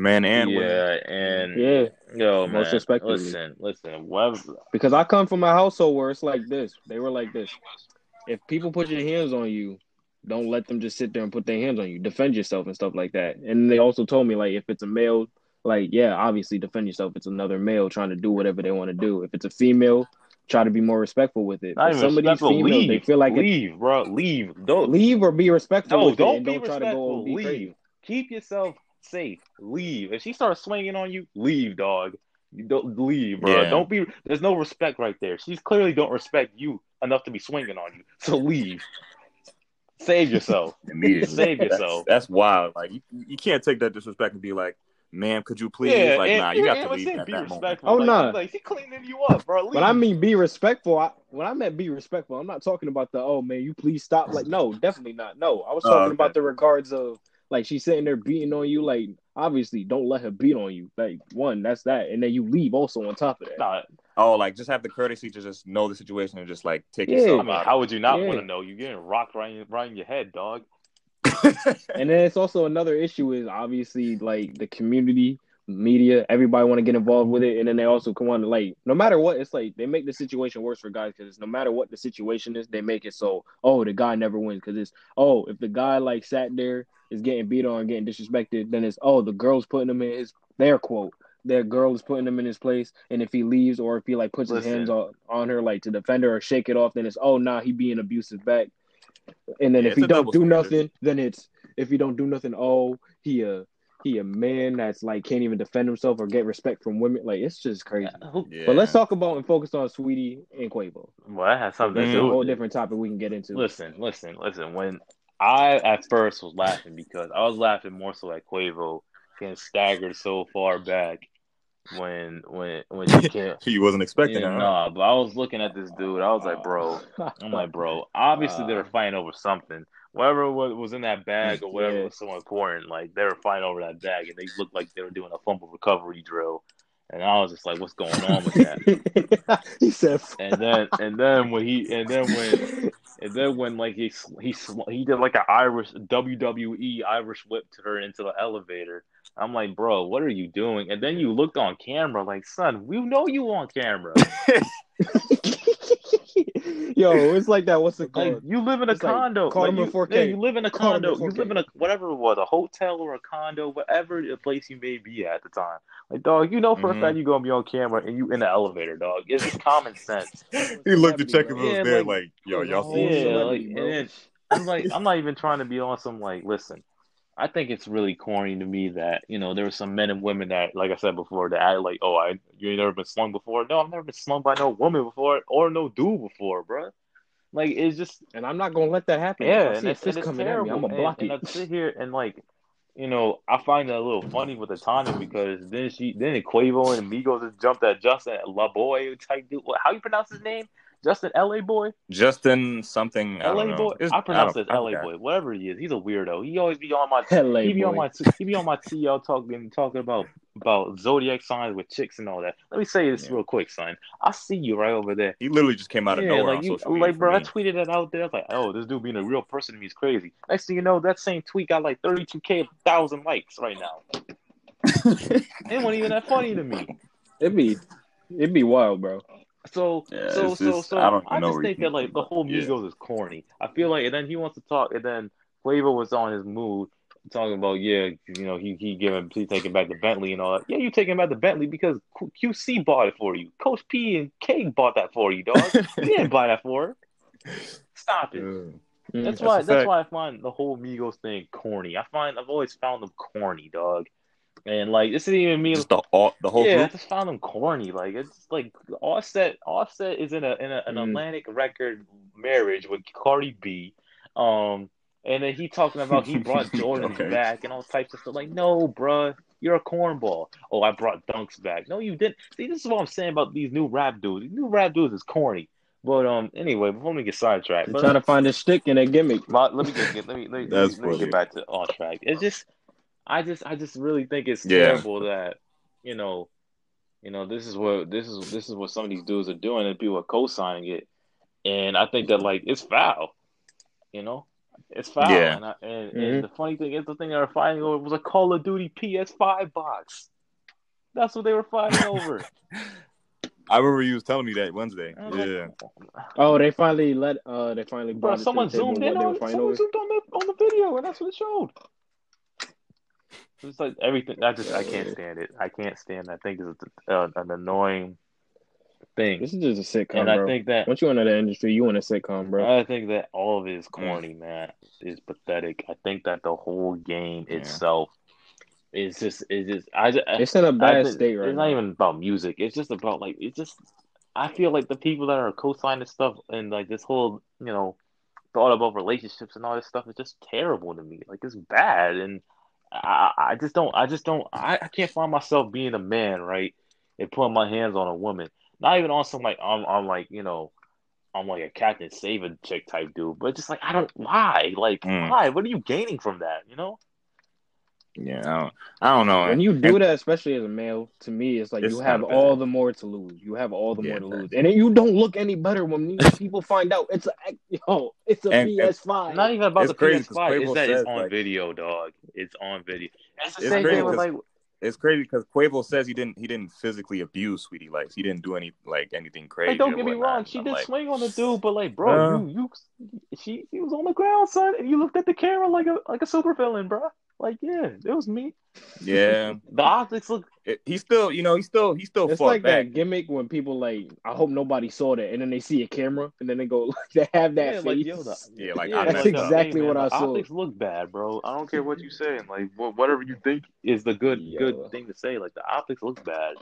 Men and yeah, women. and Yeah, yo, man, Most respectfully. listen, listen. Whatever, because I come from a household where it's like this. They were like this. If people put your hands on you, don't let them just sit there and put their hands on you. Defend yourself and stuff like that. And they also told me like if it's a male, like yeah, obviously defend yourself. If It's another male trying to do whatever they want to do. If it's a female, try to be more respectful with it. not But even some of these females, Leave, they feel like it, leave, bro. Leave. Don't leave or be respectful No, with don't and be don't try to go respectful. and Leave. crazy. keep yourself safe. Leave. If she starts swinging on you, leave, dog. You don't leave, bro. Yeah. Don't be. There's no respect right there. She's clearly don't respect you enough to be swinging on you. So leave. Save yourself. *laughs* Immediately. Save That's- yourself. That's, wild. Like you, you can't take that disrespect and be like, "Ma'am, could you please?" yeah, like, and, nah, you got to leave at be that moment. respectful. Oh, like, nah. she, like she cleaning you up, bro. Leave. When I mean be respectful, I, when I meant be respectful, I'm not talking about the oh man, you please stop. Like no, definitely not. No, I was Oh, talking okay. about the regards of like she's sitting there beating on you. Like obviously, don't let her beat on you. Like one, that's that, and then you leave also on top of that. Nah, Oh, like just have the courtesy to just know the situation and just like take Yeah. I mean, out. how would you not Yeah. want to know? You're getting rocked right in, right in your head, dog. *laughs* And then it's also another issue is obviously like the community media, everybody want to get involved with it, and then they also come on like no matter what, it's like they make the situation worse for guys because no matter what the situation is, they make it so oh the guy never wins because it's oh if the guy like sat there is getting beat on, getting disrespected, then it's oh the girl's putting him in his their quote. Their girl is putting him in his place, and if he leaves or if he like puts his hands on, on her like to defend her or shake it off, then it's oh nah he being abusive back. And then Yeah, if he don't do standard. nothing, then it's if he don't do nothing, oh he a he a man that's like can't even defend himself or get respect from women. Like it's just crazy. Yeah. But let's talk about and focus on Saweetie and Quavo. Well, that has something That's to a whole different topic we can get into. Listen, listen, listen. When I at first was laughing because I was laughing more so at Quavo getting staggered so far back when when when you *laughs* can't. he wasn't expecting Yeah, it. huh? nah, but I was looking at this dude. I was like, bro. I'm like, bro. Obviously, they were Uh, fighting over something. Whatever was in that bag or whatever Yeah. was so important, like they were fighting over that bag, and they looked like they were doing a fumble recovery drill. and I was just like, "What's going on with that?" *laughs* he said, and then and then when he and then when *laughs* and then when like he he he did like an Irish WWE Irish whip to her into the elevator. I'm like, bro, what are you doing? And then you looked on camera, like, son, we know you on camera. *laughs* Yo, it's like that. What's it Like you live in a It's like, condo. call like, them you, in 4K. yeah, you live in a Call condo. You live in a whatever it was, a hotel or a condo, whatever the place you may be at the time. Like, dog, you know for Mhm. a fact you gonna be on camera and you in the elevator, dog. It's just common sense. *laughs* he looked to check if it was Yeah, there, like- like, yo, y'all see Yeah, like, and then I'm like, I'm not even trying to be on some like, listen, I think it's really corny to me that you know there were some men and women that, like I said before, that act like, oh, I you ain't never been slung before. No, I've never been slung by no woman before or no dude before, bruh. Like it's just And I'm not gonna let that happen. yeah, and it's, and it's coming at me, terrible. I'm gonna block and, it. and I sit here and like, you know, I find that a little funny with the timing because then she, then Quavo and Migos just jumped at Justin LaBoy type dude. How you pronounce his name? Justin L.A. Boy. Justin something. I LA don't know. boy. It's- I pronounce don't- it LA boy. Whatever he is, he's a weirdo. He always be on my *laughs* LA he be on boy. my he be on my TL talking talking about about zodiac signs with chicks and all that. Let me say this Yeah. real quick, son. I see you right over there. He literally just came out of yeah, nowhere like on you, social media. like for bro, I tweeted that out there. I was like, oh, this dude being a real person to me is crazy. Next thing you know, that same tweet got like thirty two k thousand likes right now. *laughs* it wasn't even that funny to me. It'd be, it'd be wild, bro. So Yeah, so so just- so I I, just think that like the whole yeah. Migos is corny. I feel like and then he wants to talk and then Flavor was on his mood talking about yeah you know he he giving he taking back the Bentley and all that. Yeah, you taking back the Bentley because Q- QC bought it for you. Coach P and K bought that for you, dog. *laughs* you didn't buy that for her. Stop it. Mm. That's That's why that's fact. why I find the whole Migos thing corny. I find I've always found them corny, dog. And like this isn't even me Just the all, the whole yeah, I just found them corny. Like it's like Offset. Offset is in a in a, an Mm. Atlantic record marriage with Cardi B, um, and then he talking about he brought *laughs* Jordans Okay. back and all types of stuff. Like, no, bruh, you're a cornball. Oh, I brought Dunks back. No, you didn't. See, this is what I'm saying about these new rap dudes. These new rap dudes is corny. But um, anyway, before we get sidetracked, They're but, trying to find a stick in a gimmick. Let me get, get let me let me, let me, let me get back to on track. It's just I just I just really think it's Yeah. terrible that you know you know this is what this is this is what some of these dudes are doing and people are co-signing it and I think that like it's foul. You know? It's foul. Yeah. And, I, and, Mhm. and the funny thing is the thing they were fighting over was a Call of Duty PS5 box. That's what they were fighting *laughs* over. I remember you was telling me that Wednesday. I was like, Yeah. Oh, they finally let. Uh, they finally Bro, brought it to someone zoomed in they on someone over. zoomed on the on the video, and that's what it showed. It's like everything. I just I can't stand it. I can't stand. I think it's a, uh, an annoying thing, This is just a sitcom, and I think that Once you enter the industry, you in a sitcom, bro. I think that all of it is corny, man. Is pathetic. I think that the whole game Yeah. itself is just is just I just It's in a bad think state right It's now. not even about music. It's just about like it's just. I feel like the people that are co-signing stuff and like this whole you know thought about relationships and all this stuff is just terrible to me. Like it's bad, and I I just don't I just don't I, I can't find myself being a man right and putting my hands on a woman. Not even on some like I'm I'm like you know. I'm like a Captain Saving chick type dude, but just like I don't why like Mm. why what are you gaining from that you know Yeah. I don't, I don't know. When you do And- that, especially as a male, to me, it's like It's you have all the more to lose. You have all the Yeah, more to facts. lose, and then you don't look any better when these *laughs* people find out it's a yo, it's a And- and- PS5. Not even about It's the crazy 'cause PS5. It's Quavo that it's on like- video, dog. It's on video. It's the It's same crazy thing with 'cause- like It's crazy because Quavo says he didn't he didn't physically abuse Saweetie like he didn't do any like anything crazy. Like, don't get me whatnot. wrong, she I'm did like, swing on the dude, but like, bro, Uh. you you she he was on the ground, son, and you looked at the camera like a like a super villain, bro. Like, yeah, it was me. Yeah, *laughs* The optics look It- he still you know he still he still It's like back. that gimmick when people like, I hope nobody saw that, and then they see a camera, and then they go, *laughs* like, they have that yeah, face. like the, Yeah, like, yeah, I That's exactly hey, what man, I the saw. Optics look bad, bro. I don't care what you say. Like, wh- whatever you think is the good Yo. good thing to say. Like, the optics look bad,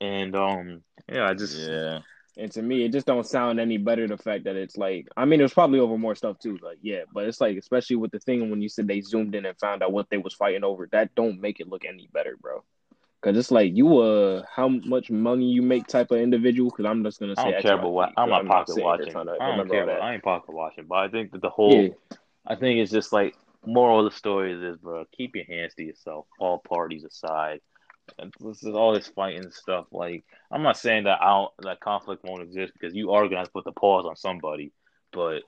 and um, yeah, I just Yeah, And to me, it just don't sound any better. The fact that it's like, I mean, it was probably over more stuff too. Like, yeah, but it's like, especially with the thing when you said they zoomed in and found out what they was fighting over, that don't make it look any better, bro. Cause it's like you uh how much money you make type of individual. Cause I'm just gonna say I don't care about what I'm not pocket watching. I don't care about. I ain't pocket watching, but I think that the whole Yeah, I think it's just like moral of the story is this, bro. Keep your hands to yourself, all parties aside. And This is all this fighting stuff. Like, I'm not saying that I don't, that conflict won't exist because you are gonna have to put the pause on somebody. But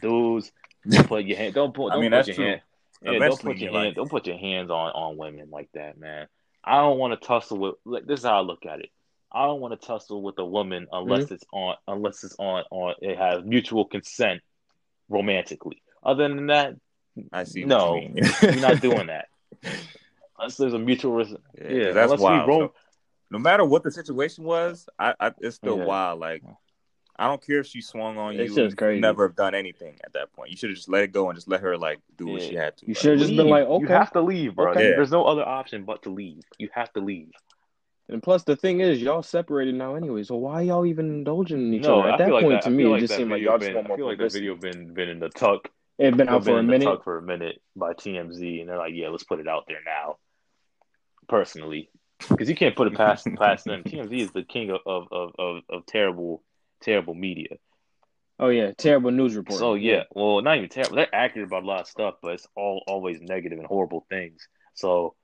dudes, don't put your hand. Don't put. *laughs* I Don't mean, put that's your true. hand. Yeah, don't put your hand. like- Don't put your hands on on women like that, man. I don't want to tussle with. Like, this is how I look at it. I don't want to tussle with a woman unless Mm-hmm. it's on unless it's on on it has mutual consent romantically. Other than that, I see. No, you you're not doing *laughs* that. Unless there's a mutual res- Yeah, Yeah, that's unless we wild. roam- So, no matter what the situation was, I, I it's still Yeah. wild. Like, I don't care if she swung on It's you. just You crazy. never have done anything at that point. You should have just let it go and just let her like do what she had to. You Like, should have just been Leave. like, You okay. have to leave, bro. Okay. There's no other option but to leave. You have to leave. And plus, the thing is, y'all separated now anyway. So why y'all even indulging in each no, other? I At that feel like point, that, to me, feel it just seemed like y'all just been, want I feel like that video been been in the tuck. It had been out been for a in the minute. tuck for a minute by TMZ, and they're like, "Yeah, let's put it out there now." Personally, because you can't put it past *laughs* past them. TMZ is the king of of, of, of, of terrible terrible media. Oh yeah, terrible news report. So yeah, well, not even terrible. They're accurate about a lot of stuff, but it's all always negative and horrible things. So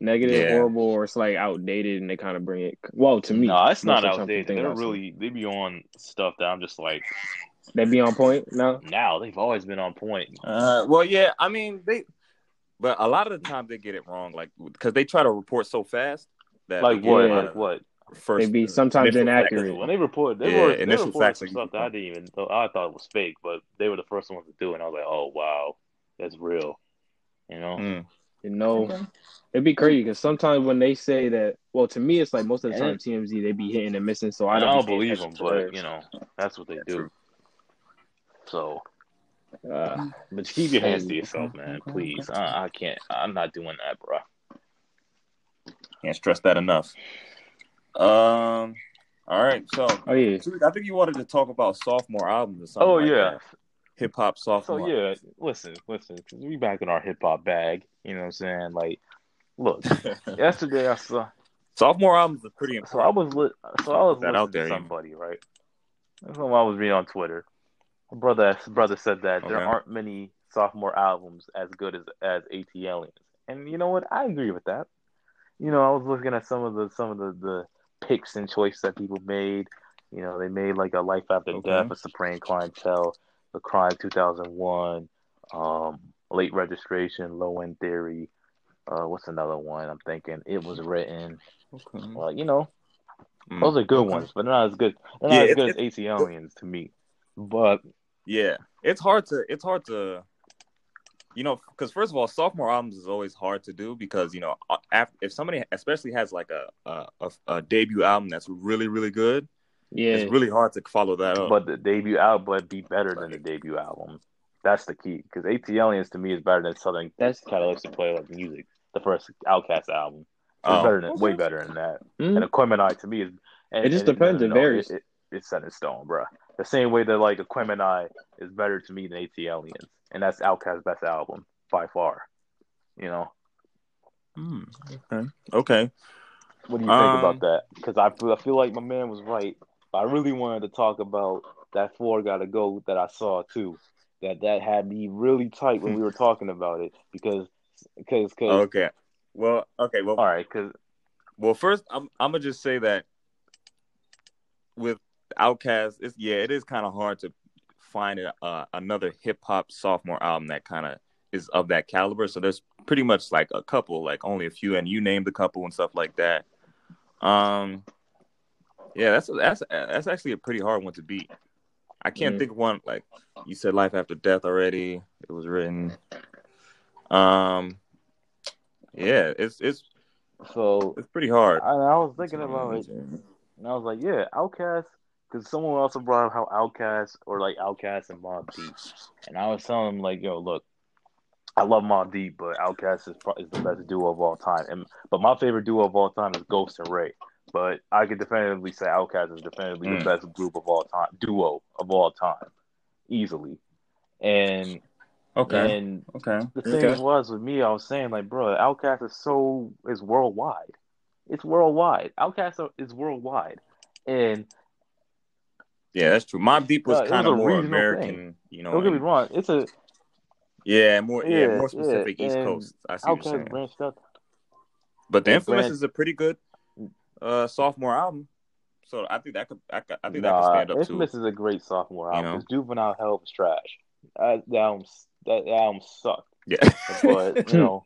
negative, Yeah. horrible, or it's like outdated, and they kind of bring it. Well, to me, no, it's not of the time, outdated. They're I've seen. really they be on stuff that I'm just like, they be on point now. now they've always been on point. Uh, well, yeah. I mean, they, but a lot of the time they get it wrong, like because they try to report so fast that Like they what? get Like of what? First, They be sometimes inaccurate. When they report, they Yeah, were they initial reported facts some are- stuff that I didn't even know. I thought it was fake, but they were the first ones to do it. And I was like, oh wow, that's real. You know? Mm. You know, it'd be crazy because sometimes when they say that, well, to me, it's like most of the time TMZ they be hitting and missing. So I I don't, don't, believe them, to but you know, that's what they do. true. So, Uh, but keep your hands to yourself, man. Please, I, I can't. I'm not doing that, bro. Can't stress that enough. Um. All right, so oh yeah, I think you wanted to talk about sophomore albums or something. Oh like yeah. hip hop sophomore. So yeah, listen, listen. 'cause we back in our hip hop bag. You know what I'm saying? Like, look, *laughs* yesterday I saw. sophomore albums are pretty So I was li- so I was that listening out there, to you- somebody, right? That's what I was reading on Twitter. Brother brother said that there aren't many sophomore albums as good as as ATLiens, and you know what? I agree with that. You know, I was looking at some of the some of the the picks and choices that people made. You know, they made like a Life After Okay. Death, a Supreme Clientele, The Chronic 2001, um, Late Registration, Low End Theory. Uh, what's another one? I'm thinking it was written. Okay. Well, you know, Mm. those are good Okay. ones, but they're not as good. They're Yeah, not as good as ATLiens to me. But Yeah, it's hard to it's hard to, you know, because first of all, sophomore albums is always hard to do because you know, af if somebody especially has like a a, a, a debut album that's really really good, yeah. it's really hard to follow that up. but the debut album but be better than the debut album. That's the key because ATLiens to me is better than Southern That's- Catalytic Play Like Music, the first Outkast album. It's Oh, better than okay. way better than that. Mhm. And Aquemini to me is. And, It just and- depends, it varies. It, it, it's set in stone, bro. The same way that like Aquemini is better to me than ATLiens, and that's Outkast's best album by far. You know. Hmm, okay, okay. What do you think Um, about that? Because I feel, I feel like my man was right. I really wanted to talk about that four gotta go that I saw too. That that had me really tight when we were *laughs* talking about it because because because Okay. Well, okay. Well, all right because well. First, I'm I'm gonna just say that with Outkast, it's yeah, it is kind of hard to find a, uh, another hip hop sophomore album that kind of is of that caliber. So there's pretty much like a couple, like only a few, and you named a couple and stuff like that. Um, yeah, that's that's that's actually a pretty hard one to beat. I can't Mm. think of one like you said, Life After Death already. It was written. Um, yeah, it's it's so it's pretty hard. I, I was thinking about it and I was like yeah Outkast because someone also brought up how Outkast or like Outkast and Mobb Deep and I was telling them like yo look I love Mobb Deep but Outkast is pro- is the best duo of all time and but my favorite duo of all time is Ghost and Rae but I could definitively say Outkast is definitively Mm. the best group of all time duo of all time easily and Okay. and Okay. the thing Okay. was with me, I was saying like, bro, Outkast is so is worldwide. It's worldwide. Outkast is worldwide, and Yeah, that's true. Mobb Deep was Uh, kind of more American, you know. don't get me wrong, it's a yeah, more yeah, Yeah, more specific yeah, East Coast. I see what you're saying. But the Infamous is a pretty good uh, sophomore album, so I think that could I, I think that could stand up Infamous to. is a great sophomore You album. know? Because Juvenile Hell was trash. That, that album, that, album sucked. Yeah, But *laughs* you know,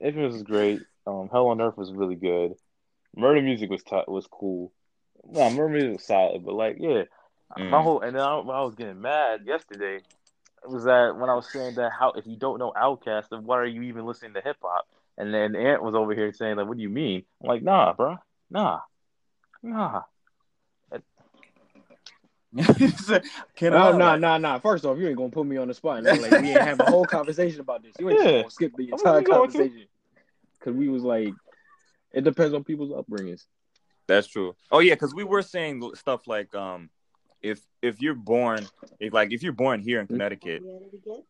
Infamous was great. Um, Hell on Earth was really good. Murder Music was t- was cool. Nah, Murder Music was solid, but like, yeah, my Mm. whole and then I, when I was getting mad yesterday was that when I was saying that how if you don't know Outkast, then why are you even listening to hip hop? And then Ant was over here saying like, "What do you mean?" I'm like, "Nah, bro, nah, nah." *laughs* Can No, I- no, no, no. First off, you ain't gonna put me on the spot. And like we ain't have a whole conversation about this. You ain't just Yeah. gonna skip the entire we going to? conversation because we was like, it depends on people's upbringings. That's true. Oh yeah, because we were saying stuff like um, if if you're born if like if you're born here in Connecticut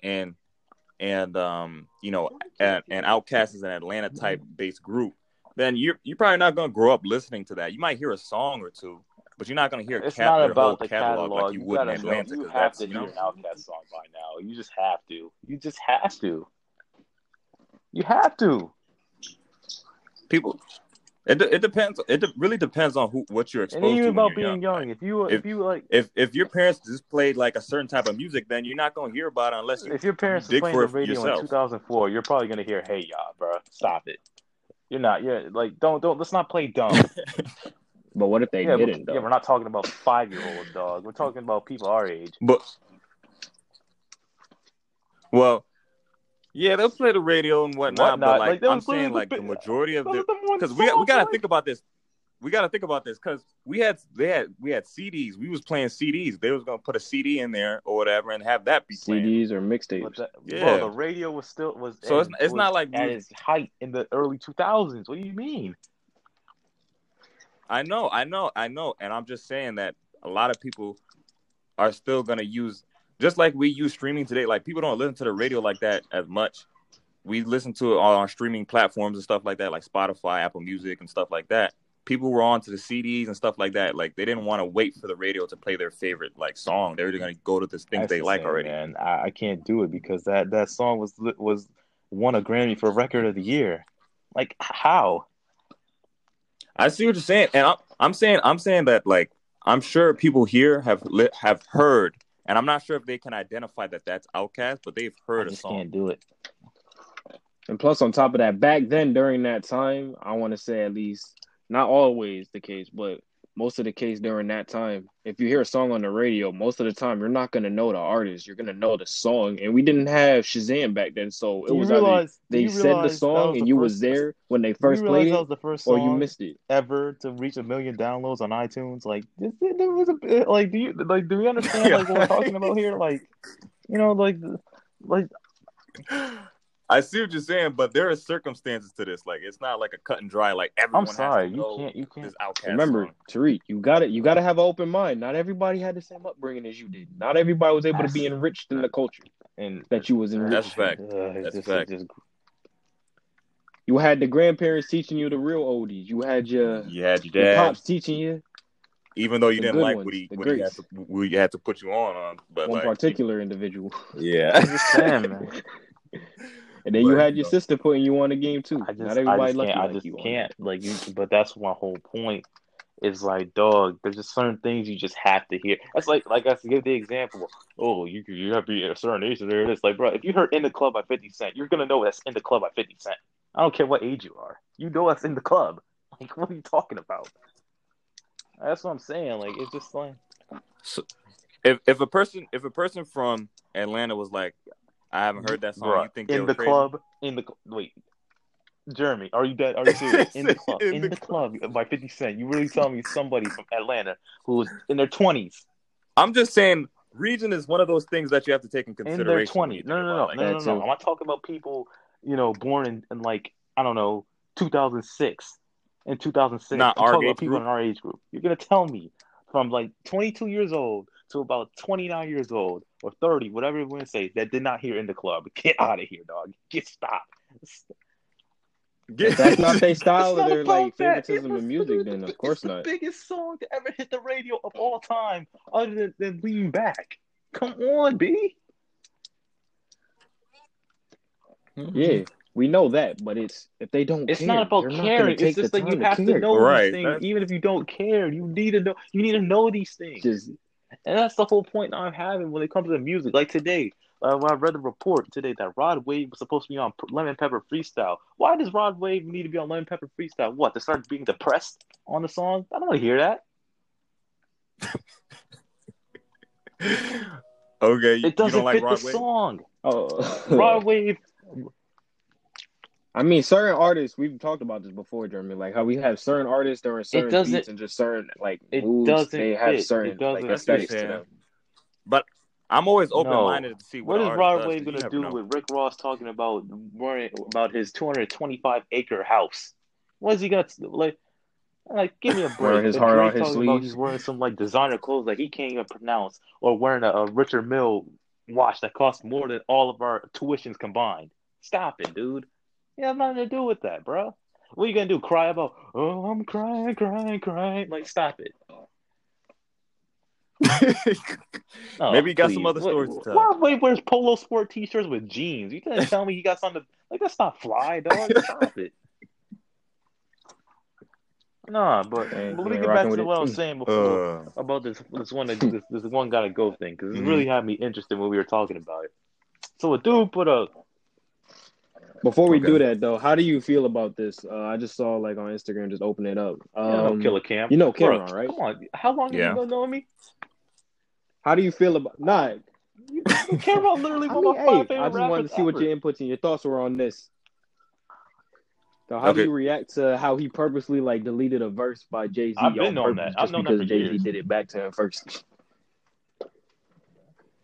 and and um you know and, and Outkast is an Atlanta type based group, then you're you're probably not gonna grow up listening to that. You might hear a song or two, but you're not gonna hear It's cap- not about the catalog, catalog. like you You would in know. Atlanta. You have to you hear know an Outkast song by now. You just have to. You just have to. You have to. people. It, de- it depends. It de- really depends on who what you're And exposed even to. about when you're being young. If you if, If- you like If if your parents just played like a certain type of music, then you're not gonna hear about it unless you if your parents dig were playing for the it for radio in 2004, you're probably gonna hear "Hey y'all, bro, stop it." You're not. You're like don't don't. Let's not play dumb. *laughs* But what if they yeah, didn't? Though? yeah, we're not talking about five year old dog. We're talking about people our age. But well, yeah, they'll play the radio and whatnot. Whatnot, But like, like, those- I'm saying, like the majority of the are the ones because we got, we got to like- think about this. We got to think about this because we had they had we had CDs. We was playing CDs. They was gonna put a CD in there or whatever and have that be playing. CDs or But mixtapes. that, Yeah. bro, the radio was still was So it's- it's was not like at its height in the early 2000s. What do you mean? I know, I know, I know, and I'm just saying that a lot of people are still gonna use just like we use streaming today. Like people don't listen to the radio like that as much. We listen to it on our streaming platforms and stuff like that, like Spotify, Apple Music, and stuff like that. People were on to the CDs and stuff like that. Like they didn't want to wait for the radio to play their favorite like song. They were gonna go to the things That's they like insane, already. Man, I, I can't do it because that that song was was won a Grammy for Record of the Year. Like how? I see what you're saying, and I'm, I'm saying I'm saying that like I'm sure people here have li- have heard, and I'm not sure if they can identify that that's Outkast, but they've I heard a just song. can't do it. And plus, on top of that, back then during that time, I want to say at least not always the case, but most of the case during that time, if you hear a song on the radio, most of the time you're not gonna know the artist, you're gonna know the song. And we didn't have Shazam back then, so it was realize they said the song was and the you first- was there when they first played that it, was the first or you missed it. ever to reach a million downloads on iTunes. Like, this, there was a like, do you like, do we *laughs* understand like what we're talking about here? Like, you know, like, like, I see what you're saying, but there are circumstances to this. Like it's not like a cut and dry. Like everyone. I'm has sorry, to you know can't, you can't. Remember, song. Tariq, you got it. You got to have an open mind. Not everybody had the same upbringing as you did. Not everybody was able to be enriched in the culture And that you was That's enriched. a fact. Uh, it's That's a just, fact. just You had the grandparents teaching you the real oldies. You had your, You had your your dad, pops teaching you. even though you the didn't like ones, what he what he had to what he had to put you on on. But one like, particular individual. yeah. *laughs* I'm just saying, man. *laughs* And then you But, had you your know. sister putting you on the game too. I just, Not I everybody just lucky can't. I like just you. can't. Like, you, but that's my whole point. Is like, dog. There's just certain things you just have to hear. That's like, like I said, give the example. Oh, you you have to be a certain age. So there it is. Like, bro, if you heard "In the Club" by Fifty Cent, you're gonna know that's "In the Club" by Fifty Cent. I don't care what age you are. You know that's in the club. *laughs* Like, what are you talking about? That's what I'm saying. Like, it's just like, If if a person if a person from Atlanta was like, I haven't heard that song, Bruh, you think in the crazy? club, in the wait, Jeremy, are you dead? Are you *laughs* serious? In the club, In in, the the club by Fifty Cent. You really tell me somebody from Atlanta who's in their twenties, I'm just saying, region is one of those things that you have to take in in consideration. their twenties? No, no, no, about, no, no, no, no. I'm not talking about people, you know, born in, in like I don't know, 2006 and 2006. Not I'm our talking age about people group? in our age group. You're gonna tell me from like 22 years old to about 29 years old or 30, whatever you want to say, that did not hear in the club. *laughs* Get out of here, dog. Get stopped. If that's not *laughs* their style It's or their like favoritism It's of music, the- then of it's course the not. biggest song to ever hit the radio of all time, other than, than "Lean Back." Come on, B. Mm-hmm. Yeah, We know that, but it's if they don't. It's care, not about they're not caring. It's just the that you time have to care. know Right, these things, that's- even if you don't care. You need to know. You need to know these things. Just And that's the whole point I'm having when it comes to music. Like today, uh, when I read the report today that Rod Wave was supposed to be on P- Lemon Pepper Freestyle. Why does Rod Wave need to be on Lemon Pepper Freestyle? What, to start being depressed on the song? I don't want to hear that. *laughs* Okay, you, It doesn't don't like fit Rod the Wave? song. oh, Rod Wave, I mean, certain artists. We've talked about this before, Jeremy. Like how we have certain artists during certain it doesn't- beats and just certain like it moods. doesn't They have fit. certain It doesn't like fit. aesthetics to them. But I'm always open minded to see what, what is an Rod artist does, Wave 'cause gonna do know. with Rick Ross talking about worrying about his 225 acre house? What has he got? Like, like give me a break. Wearing his heart on his talking about sleeves. He's wearing some like designer clothes that he can't even pronounce, or wearing a, a Richard Mille watch that costs more than all of our tuitions combined. Stop it, dude. You have nothing to do with that, bro. What are you gonna do? Cry about? Oh, I'm crying, crying, crying. Like, stop it. *laughs* Oh, Maybe you got some please. other What- stories to tell. Wave wears polo sport t-shirts with jeans. You can't tell me he got something To, like that's not fly, dog. *laughs* Stop it. Nah, but let me get back to what I was saying before Uh, about this this one this, this one gotta go thing because it Mhm. really had me interested when we were talking about it. So a dude put a Before we Okay. do that though, how do you feel about this? Uh, I just saw like on Instagram, just open it up. you know, Um, Killa Cam. you know Bro, Cam'ron, right? Come on, how long Yeah. have you been knowing me? How do you feel about not? Cam'ron *laughs* literally I one mean, of my hey, favorite I just wanted to see what your inputs and your thoughts were on this. So how do you react to how he purposely like deleted a verse by Jay Z I've on been on purpose that. I've just known that because for Jay Z did it back to him first?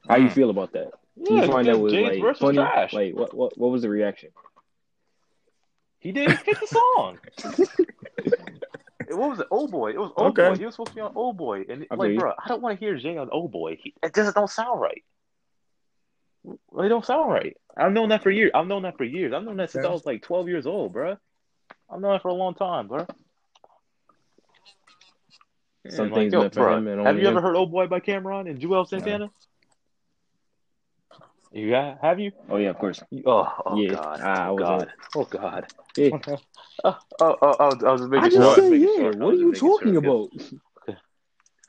How you Hmm. feel about that? Yeah, you find that was James like funny? trash. Wait, what, what what was the reaction? He didn't fit the song. *laughs* what was it? Oh boy, it was Oh Okay. boy. He was supposed to be on Oh boy, and I like, feel bro, I don't want to hear Jay on Oh boy. He, it just don't sound right. They don't sound right. I've known that for years. I've known that for years. I've known that since I was like twelve years old, bro. I've known that for a long time, bro. Some And, like, things yo, meant bro, have only you ever heard "Oh Boy" by Cam'ron and Juelz Santana? You got? Have you? Oh yeah, of course. Oh, oh Yeah. God! Ah, oh God! Oh God! Yeah. *laughs* Oh, oh, oh, I was just making I sure. just I was said making yeah. sure. What are you talking sure. about?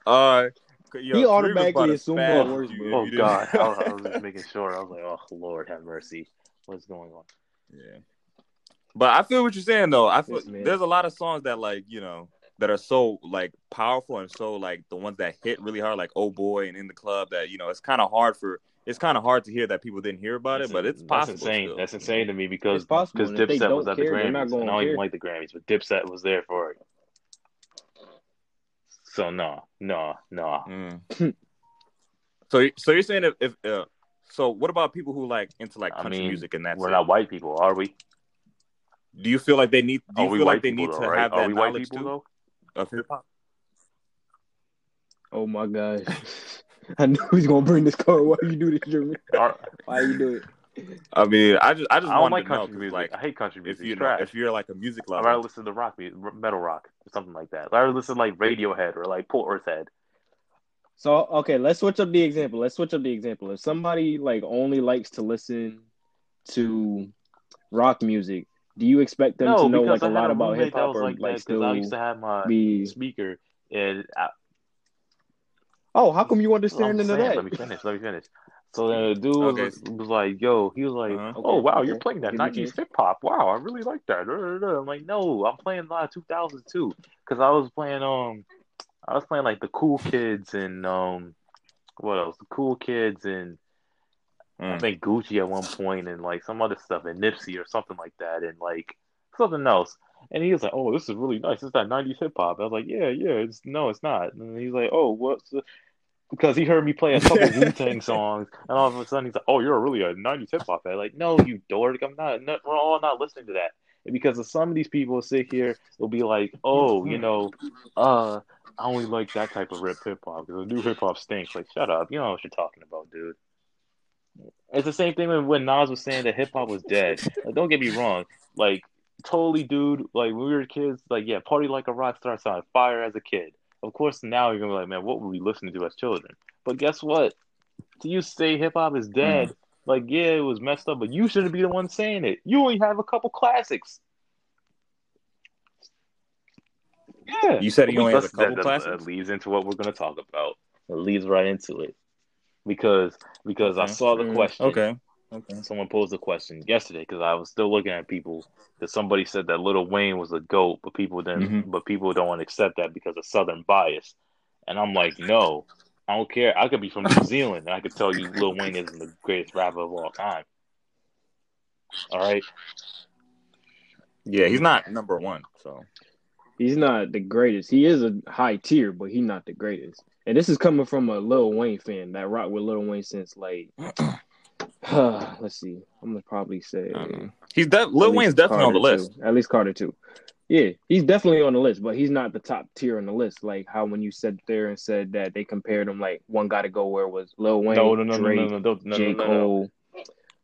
uh, yo, He automatically assumed spaz the worst, you bro. Oh God! I, was- I was just *laughs* making sure. I was like, oh Lord, have mercy. What's going on? Yeah. But I feel what you're saying though. I feel Yes, there's a lot of songs that like, you know, that are so like powerful and so like the ones that hit really hard, like Oh Boy and In the Club, that, you know, it's kinda hard for it's kinda hard to hear that people didn't hear about it, but it's possible. That's insane. still. That's insane to me because It's possible, because and if they Dipset was don't at the care, they're not Grammys, gonna and I don't even like the Grammys, but Dipset was there for it. So no, no, no. Mm. *laughs* so so you're saying if, if uh, so what about people who like into like I country mean, music and that's we're it? not white people, are we? Do you feel like they need do you we feel white like they people need though, to right? have Are that we white knowledge people too though? of hip hop? Oh my gosh. *laughs* *laughs* I knew he was gonna bring this card. Why you do this, Jeremy? *laughs* Are- Why you do it? I mean, I just I just I don't wanted like to know music. like I hate country music. if music. you It's know trash. if you're like a music I'd rather listen to rock music, metal rock, or something like that. I'd rather listen to like Radiohead or like Portishead. So okay, let's switch up the example. Let's switch up the example. If somebody like only likes to listen to rock music, do you expect them No, to know like a I had lot a about hip hop or like like, that because I used to have my be? speaker and I, Oh, how come you understand into that? let me finish. Let me finish. So then the dude was, Okay. was like, "Yo," he was like, Uh-huh. "Oh Okay, wow, okay. you're playing that Give '90s hip hop. Wow, I really like that." I'm like, "No, I'm playing a lot of 2000s too, because I was playing um, I was playing like the Cool Kids and um, what else? The Cool Kids and I Mm. think Gucci at one point and like some other stuff and Nipsey or something like that and like something else." And he was like, "Oh, this is really nice. It's that '90s hip hop." I was like, "Yeah, yeah. It's no, it's not." And he's like, "Oh, what's?" The... Because he heard me play a couple *laughs* Wu Tang songs, and all of a sudden he's like, "Oh, you're really a '90s hip hop fan." Like, no, you dork. I'm not. not we're all not listening to that. And because of some of these people sit here, will be like, "Oh, you know, uh, I only like that type of rip hip hop because the new hip hop stinks." Like, shut up. You know what you're talking about, dude. It's the same thing when, when Nas was saying that hip hop was dead. Like, don't get me wrong. Like, totally, dude. Like when we were kids, like yeah, party like a rock star sounded fire as a kid. Of course, now you're gonna be like, man, what were we listening to as children? But guess what? Do you say hip hop is dead, Like, yeah, it was messed up, but you shouldn't be the one saying it. You only have a couple classics. Yeah, You said he only has a couple that, that- classics? That leads into what we're gonna talk about. It leads right into it because because I saw the Mm, question. Okay. Okay. Someone posed a question yesterday because I was still looking at people. Because somebody said that Little Wayne was a goat, but people didn't. Mhm. But people don't want to accept that because of Southern bias. And I'm like, no, I don't care. I could be from New Zealand and I could tell you Lil Wayne isn't the greatest rapper of all time. All right, Yeah, he's not number one. So He's not the greatest. He is a high tier, but he's not the greatest. And this is coming from a Lil Wayne fan that rocked with Lil Wayne since like, *clears throat* *sighs* let's see, I'm gonna probably say I don't he's de- Lil at Wayne's least definitely on the list. too. At least Carter too. Yeah, he's definitely on the list, but he's not the top tier on the list. Like how when you said there and said that they compared him, like one got to go where was Lil Wayne, no, no, no, no, Drake, no, no, don't- no, J no, no, no. Cole,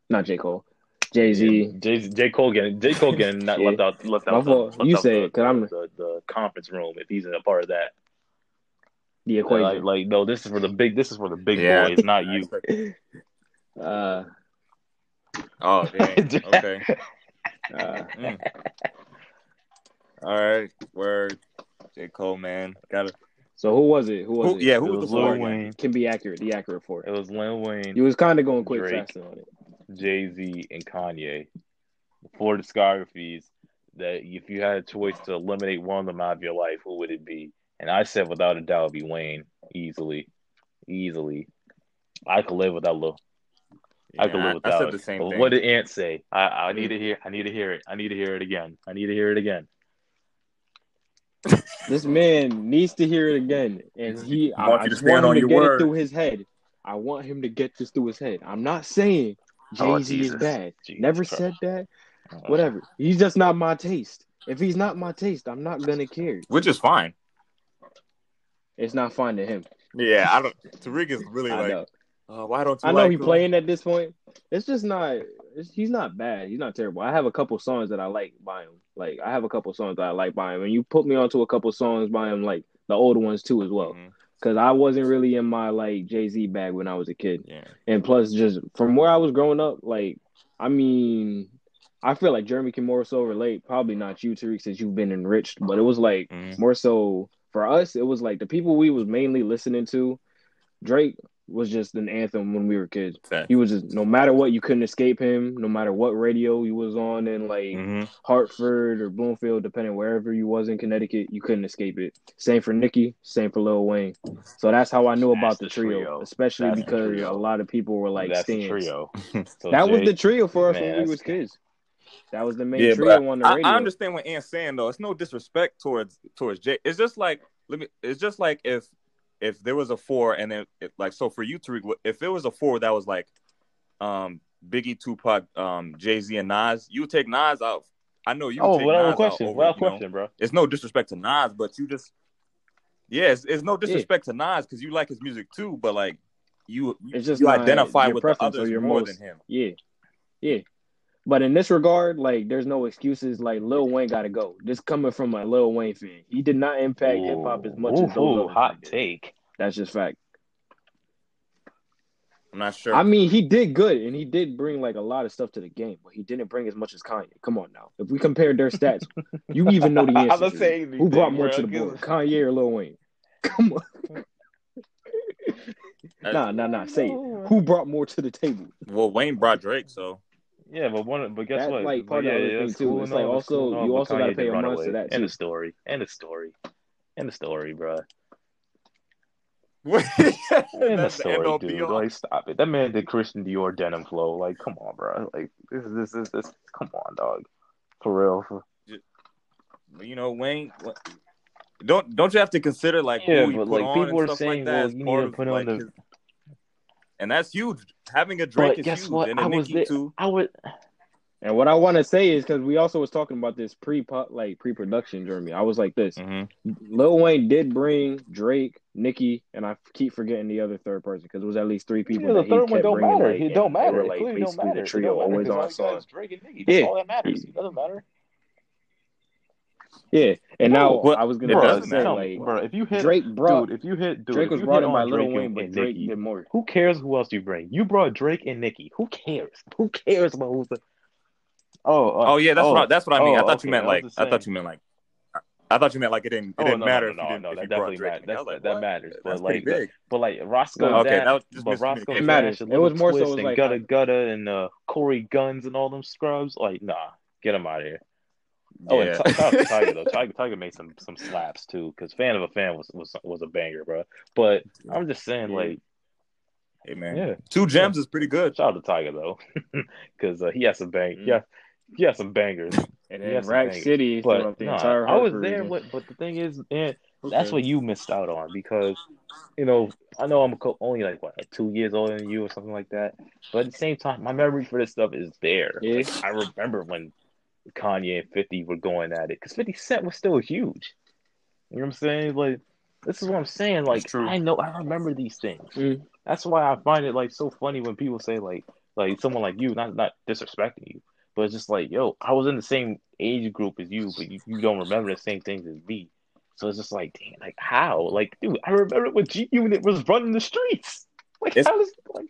not J Cole, Jay Z. J, J Cole getting J Cole getting *laughs* not Yeah. left out left out. the- left You out say the, I'm- the, the conference room if he's a part of that. The equation. Like, like no, this is for the big. This is for the big Yeah. boys, not you. *laughs* uh, Oh, *laughs* dang. *laughs* Okay. *laughs* uh, Mm. All right. Word. J. Cole, man. Got it. so who was it? Who was Who, it? yeah, It who was was the Lil? Wayne. Can be accurate. The accurate for It it. was Lil Wayne, You was kind of going quick Drake. faster on it. Jay Z, and Kanye. Four discographies that if you had a choice to eliminate one of them out of your life, who would it be? And I said without a doubt, it'd be Wayne, easily, easily. I could live without Lil. I could Yeah, live I without said it. the same But thing. What did Ant say? I, I need to hear. I need to hear it. I need to hear it again. I need to hear it again. *laughs* This man needs to hear it again, and he. I, want I you to just want him on to get word. it through his head. I want him to get this through his head. I'm not saying Jay Oh, Z is bad. Jesus Never Christ. said that. Uh, Whatever. He's just not my taste. If he's not my taste, I'm not gonna care. Which is fine. It's not fine to him. Yeah, I don't. Tariq is really *laughs* like, know. Uh, why don't you? I know like he him? playing at this point. It's just not. It's, he's not bad. He's not terrible. I have a couple songs that I like by him. Like I have a couple songs that I like by him, and you put me onto a couple songs by him, like the older ones too as well. Mhm. Because I wasn't really in my like Jay Z bag when I was a kid, Yeah. and plus just from where I was growing up, like I mean, I feel like Jeremy can more so relate. Probably not you, Tariq, since you've been enriched, but it was like Mhm. more so for us. It was like the people we was mainly listening to. Drake was just an anthem when we were kids. Fact. He was just no matter what, you couldn't escape him. No matter what radio he was on in like Mhm. Hartford or Bloomfield, depending wherever you was in Connecticut, you couldn't escape it. Same for Nicki, same for Lil Wayne. So that's how I knew about the the trio, trio. especially That's the because trio. a lot of people were like That's stands. trio. *laughs* So That was the trio for us Man, when we was kids. That was the main Yeah, trio on the I, radio. I understand what Ant's saying though. It's no disrespect towards towards Jay. It's just like let me. It's just like if if there was a four and then it, like so for you Tariq, if it was a four that was like um Biggie, Tupac, um Jay Z, and Nas, you would take Nas out. I know you. Would Oh, take without Nas question. Over, Without you know? question, bro. It's no disrespect to Nas, but you just yeah, it's, it's no disrespect to Nas because you like his music too. But like you, It's just you identify with the others more most- than him. Yeah. Yeah. But in this regard, like there's no excuses. Like Lil Wayne gotta go. This coming from a Lil Wayne fan. He did not impact hip hop as much Ooh, as those ooh, hot take. That's just fact. I'm not sure. I mean, he did good and he did bring like a lot of stuff to the game, but he didn't bring as much as Kanye. Come on now. If we compare their stats, *laughs* you even know the *laughs* answer. I'm answer. not to saying. Who brought more bro, to the board? Kanye or Lil Wayne? *laughs* Come on. nah, nah, nah. Say it. Who brought more to the table? well, Wayne brought Drake, so Yeah, but one, but guess That's, what? like, part But of the yeah, other thing, too. cool It's like all, also- cool you also gotta pay did run homage to away. that, End too. of story. and a story. and a story, bro. *laughs* that's End of the end all story, dude. all. Like, stop it. That man did Christian Dior denim flow. Like, come on, bro. Like, this is this is this. Come on, dog. For real. For, you know, Wayne. Don't don't you have to consider like Yeah, who he but, put like, on people and are stuff saying, like that well, you need to of, put on like, the- his- and that's huge. Having a Drake but is guess huge, what? and a I was Nicki there. too. I would. And what I want to say is because we also was talking about this pre like pre production, Jeremy. I was like this: hmm Lil Wayne did bring Drake, Nicki, and I keep forgetting the other third person because it was at least three people. Yeah, the that he third one don't bringing, matter. Like, it don't matter. were, It like clearly don't matter. the trio don't matter always 'cause all on song. Drake and Nicki. That's Yeah. all that matters. It doesn't matter. Yeah, and now Well, I was gonna doesn't say matter. like bro, if you hit Drake brought dude, if you hit dude, Drake was brought in by on Lil Wayne, but Drake Nicki, did more. who cares who else you bring? You brought Drake and Nicki. Who cares? Who cares about who's the? Oh, uh, Oh yeah, that's oh, what I, that's what I mean. I oh, thought okay, you meant like I thought you meant like I thought you meant like it didn't it Oh didn't no, matter no, if you no, didn't no, that definitely matters. and Nicki. I was That, like, that matters. But pretty like, big. but like Roscoe No, Okay, Dash, that was just but Roscoe. It matters. Dash, It was more so it Twist was and like Gudda Gudda and uh, Cory Gunz and all them scrubs. Like, nah, get them out of here. Oh, and Yeah. t- shout out to Tyga though. Tyga, Tyga made some some slaps too. Because fan of a fan was was was a banger, bro. But I'm just saying, Yeah. like, Hey man, yeah, two gems is pretty good. shout out to Tyga though, *laughs* because uh, he has some bang. Mhm. Yeah, he has some bangers. And He then has Rack bangers. City But the nah, entire I was Hartford there. region. With, but the thing is, man, Who that's what you missed out on because you know I know I'm co- only like what like two years older than you or something like that. But at the same time, my memory for this stuff is there. Yeah. Like, I remember when Kanye and Fifty were going at it because Fifty Cent was still huge. You know what I'm saying? Like this is what I'm saying. Like. I know I remember these things. Mm. That's why I find it like so funny when people say like like someone like you, not not disrespecting you, but it's just like yo, I was in the same age group as you, but you, you don't remember the same things as me. So it's just like, damn, like how? Like, dude, I remember when G Unit was running the streets. Like, It's- how does like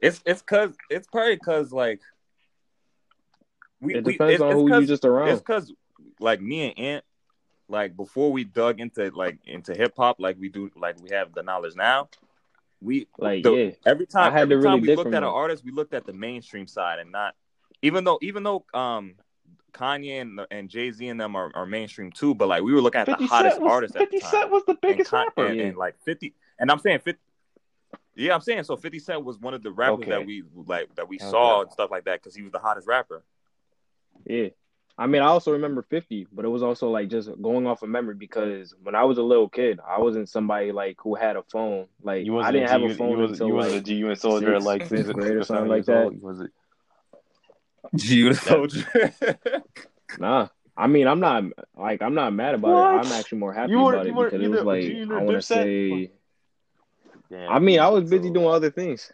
It's it's cause it's probably cause like we It we- depends it's- on who you just around. It's cause like me and Ant, like before we dug into like into hip hop, like we do, like we have the knowledge now. We Like, the- yeah. every time I had to every time really we looked at an artist, we looked at the mainstream side and not even though even though um Kanye and, and Jay Z and them are, are mainstream too, but like we were looking at the hottest was, artists at 50 the time. Cent was the biggest Con- rapper. and, and, like 50 and I'm saying 50 Yeah, I'm saying so 50 Cent was one of the rappers Okay. that we like that we Okay. saw and stuff like that cuz he was the hottest rapper. Yeah. I mean, I also remember 50, but it was also like just going off of memory because when I was a little kid, I wasn't somebody like who had a phone. Like, You I didn't a have G a phone you wasn't, until you wasn't like a G Unit soldier sixth, like fifth grade or something like that. old? Was it? G *laughs* soldier. *laughs* Nah. I mean, I'm not like I'm not mad about What? it. I'm actually more happy weren't- about it because it was like I want to say. Damn, I mean, I was so- busy doing other things,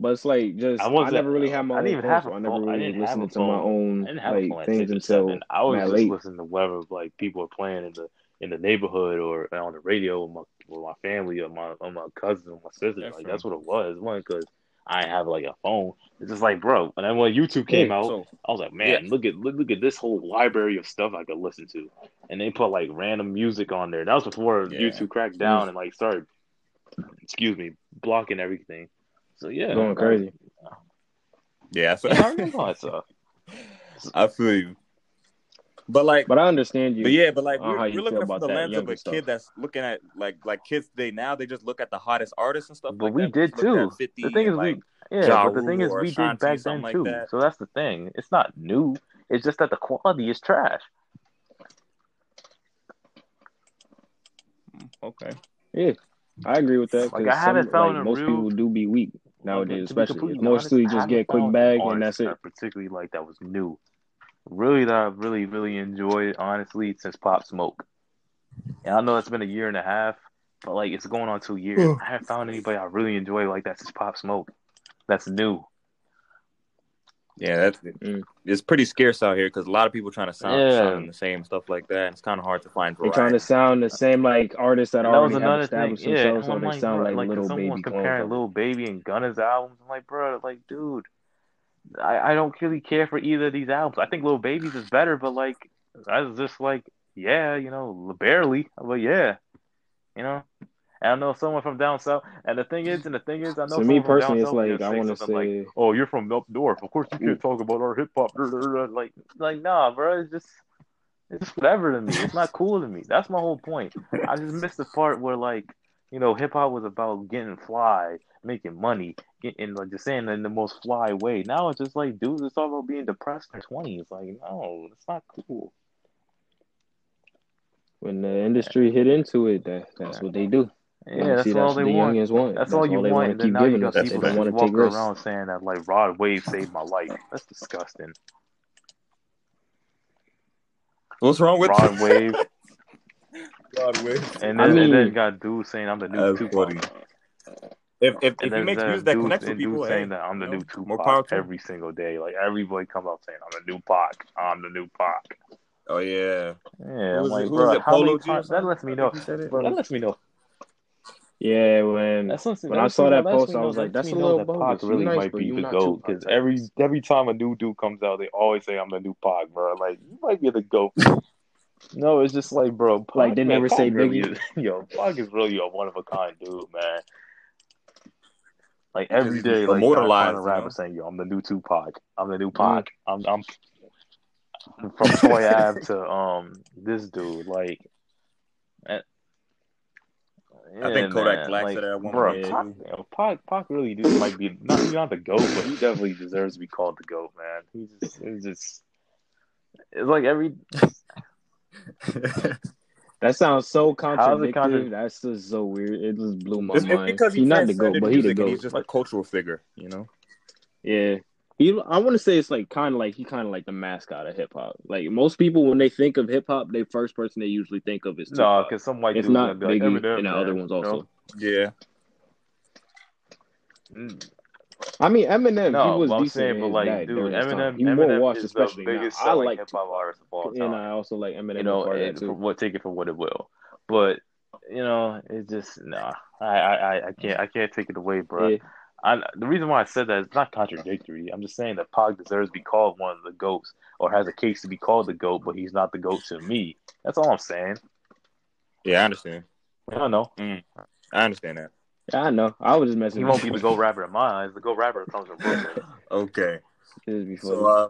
but it's like just I I, never really had my own. I didn't even have a I never phone. I really didn't have a listened to my own I didn't have like things until. I was just late. listening to whatever like people were playing in the in the neighborhood or on the radio with my with my family or my or my cousins or my sisters. That's like that's what it was. It wasn't because I didn't have like a phone. It's just like, bro. And then when YouTube came Yeah, out, so I was like, man, look at look, look at this whole library of stuff I could listen to. And they put like random music on there. That was before Yeah. YouTube cracked down and like started, excuse me, blocking everything. So yeah, Going crazy. yeah, so, Yeah, I remember all that stuff. I feel you. But like But I understand you. But yeah, but like we're, we're looking feel at from the lens of a stuff. kid that's looking at like like kids today now they just look at the hottest artists and stuff. But like we that. did too. The thing is, like, we yeah, Ja but the thing is, Rule or we did back then like too. that. So that's the thing. It's not new. It's just that the quality is trash. Hmm, okay. Yeah, I agree with that. Like, I haven't some, found like, a most real- people do be weak To nowadays, be especially. It's mostly honest, just haven't get quick bag and that's it. Particularly like that was new. Really, that I really, really enjoyed, honestly, since Pop Smoke. And I know it's been a year and a half, but like it's going on two years. I haven't found anybody I really enjoy like that since Pop Smoke. That's new. Yeah, that's Mm. it's pretty scarce out here because a lot of people trying to sound, Yeah. sound the same stuff like that. It's kind of hard to find They're trying to sound the same like artists that And that was already have another thing. established Yeah, themselves, and so they like, sound like, like little someone baby comparing clones. Little Baby and Gunna's albums. I'm like, bro, like, dude, I, I don't really care for either of these albums. I think Little Baby's is better, but like, I was just like, yeah, you know, barely, but yeah, you know. And I know someone from down south, and the thing is, and the thing is, I know To someone me from down personally, it's like I want to something like, "Oh, you're from up north. Of course, you can't talk about our hip hop." Like, like, nah, bro. It's just, it's whatever to me. It's not cool to me. That's my whole point. I just missed the part where, like, you know, hip hop was about getting fly, making money, getting like just saying in the most fly way. Now it's just like, dudes, it's all about being depressed in their twenties. Like, no, it's not cool. when the industry hit into it, that that's what they do. Yeah, You that's see, all that's they the want. youngins want. That's, all you they want. wanna And then keep now you giving got us. People They don't fact. want to walking take risks. around saying that like Rod Wave saved my life. That's disgusting. What's wrong with Rod *laughs* Wave, Rod Wave? and I then and then mean- got dude saying I'm the new That's Tupac. funny. if if, if And he makes music that dude, connects with people, dude hey, saying that I'm the you know, new more power Tupac to every single day. Like everybody comes out saying I'm the new Pac. I'm the new Pac. Oh yeah, Yeah, Who I'm like, it? Bro, how many Polo G times? That lets me know, think he said it. bro. That lets me know. Yeah, when That's when I saw that that post, I was like, that lets that's a little that bogus. Pac really nice, might be the goat because every every time a new dude comes out, they always say I'm the new Pac, bro. Like you might be the goat. no, it's just like, bro, Pac, Like, they man, never Pac say really Biggie? is- yo, Pac is really a one of a kind dude, man. Like Because every he's day, like immortalized, a rapper saying, "Yo, I'm the new Tupac. I'm the new Mm. Pac. I'm I'm from Toy Ave to um this dude." Like, eh, I think yeah, Kodak man, Black like, said that at one bro, point, Pac, Pac, Pac really do, might be not he's not the goat, but he definitely deserves to be called the goat, man. He's just it's just it's like every *laughs* That sounds so How's contradictory. contra- That's just so weird. It just blew my It's, it's mind. because he He's not the goat, but he the goat. he's just a cultural figure, you know. Yeah. He, I want to say it's like kind of like he kind of like the mascot of hip hop. Like most people, when they think of hip hop, the first person they usually think of is no, Tupac. because some white It's dude's not gonna be like Biggie Eminem, and the other ones you know? also. Yeah, Mm, I mean, Eminem, No, he was but I'm saying, but like, dude, during his. Eminem, He more Eminem watched, is especially the biggest I selling like hip hop Tupac, artist of all time. and. I also like Eminem you know, as part and for too. what take it for what it will. But you know, it's just nah. I, I, I- I can't I can't take it away, bro. Yeah. I, the reason why I said that is not contradictory. I'm just saying that Pac deserves to be called one of the goats, or has a case to be called the goat, but he's not the goat to me. That's all I'm saying. yeah, I understand. I don't know. I understand that. Yeah, I know. I was just messing. He with won't be the goat rapper in my eyes. The goat rapper comes from Brooklyn. Okay, so uh,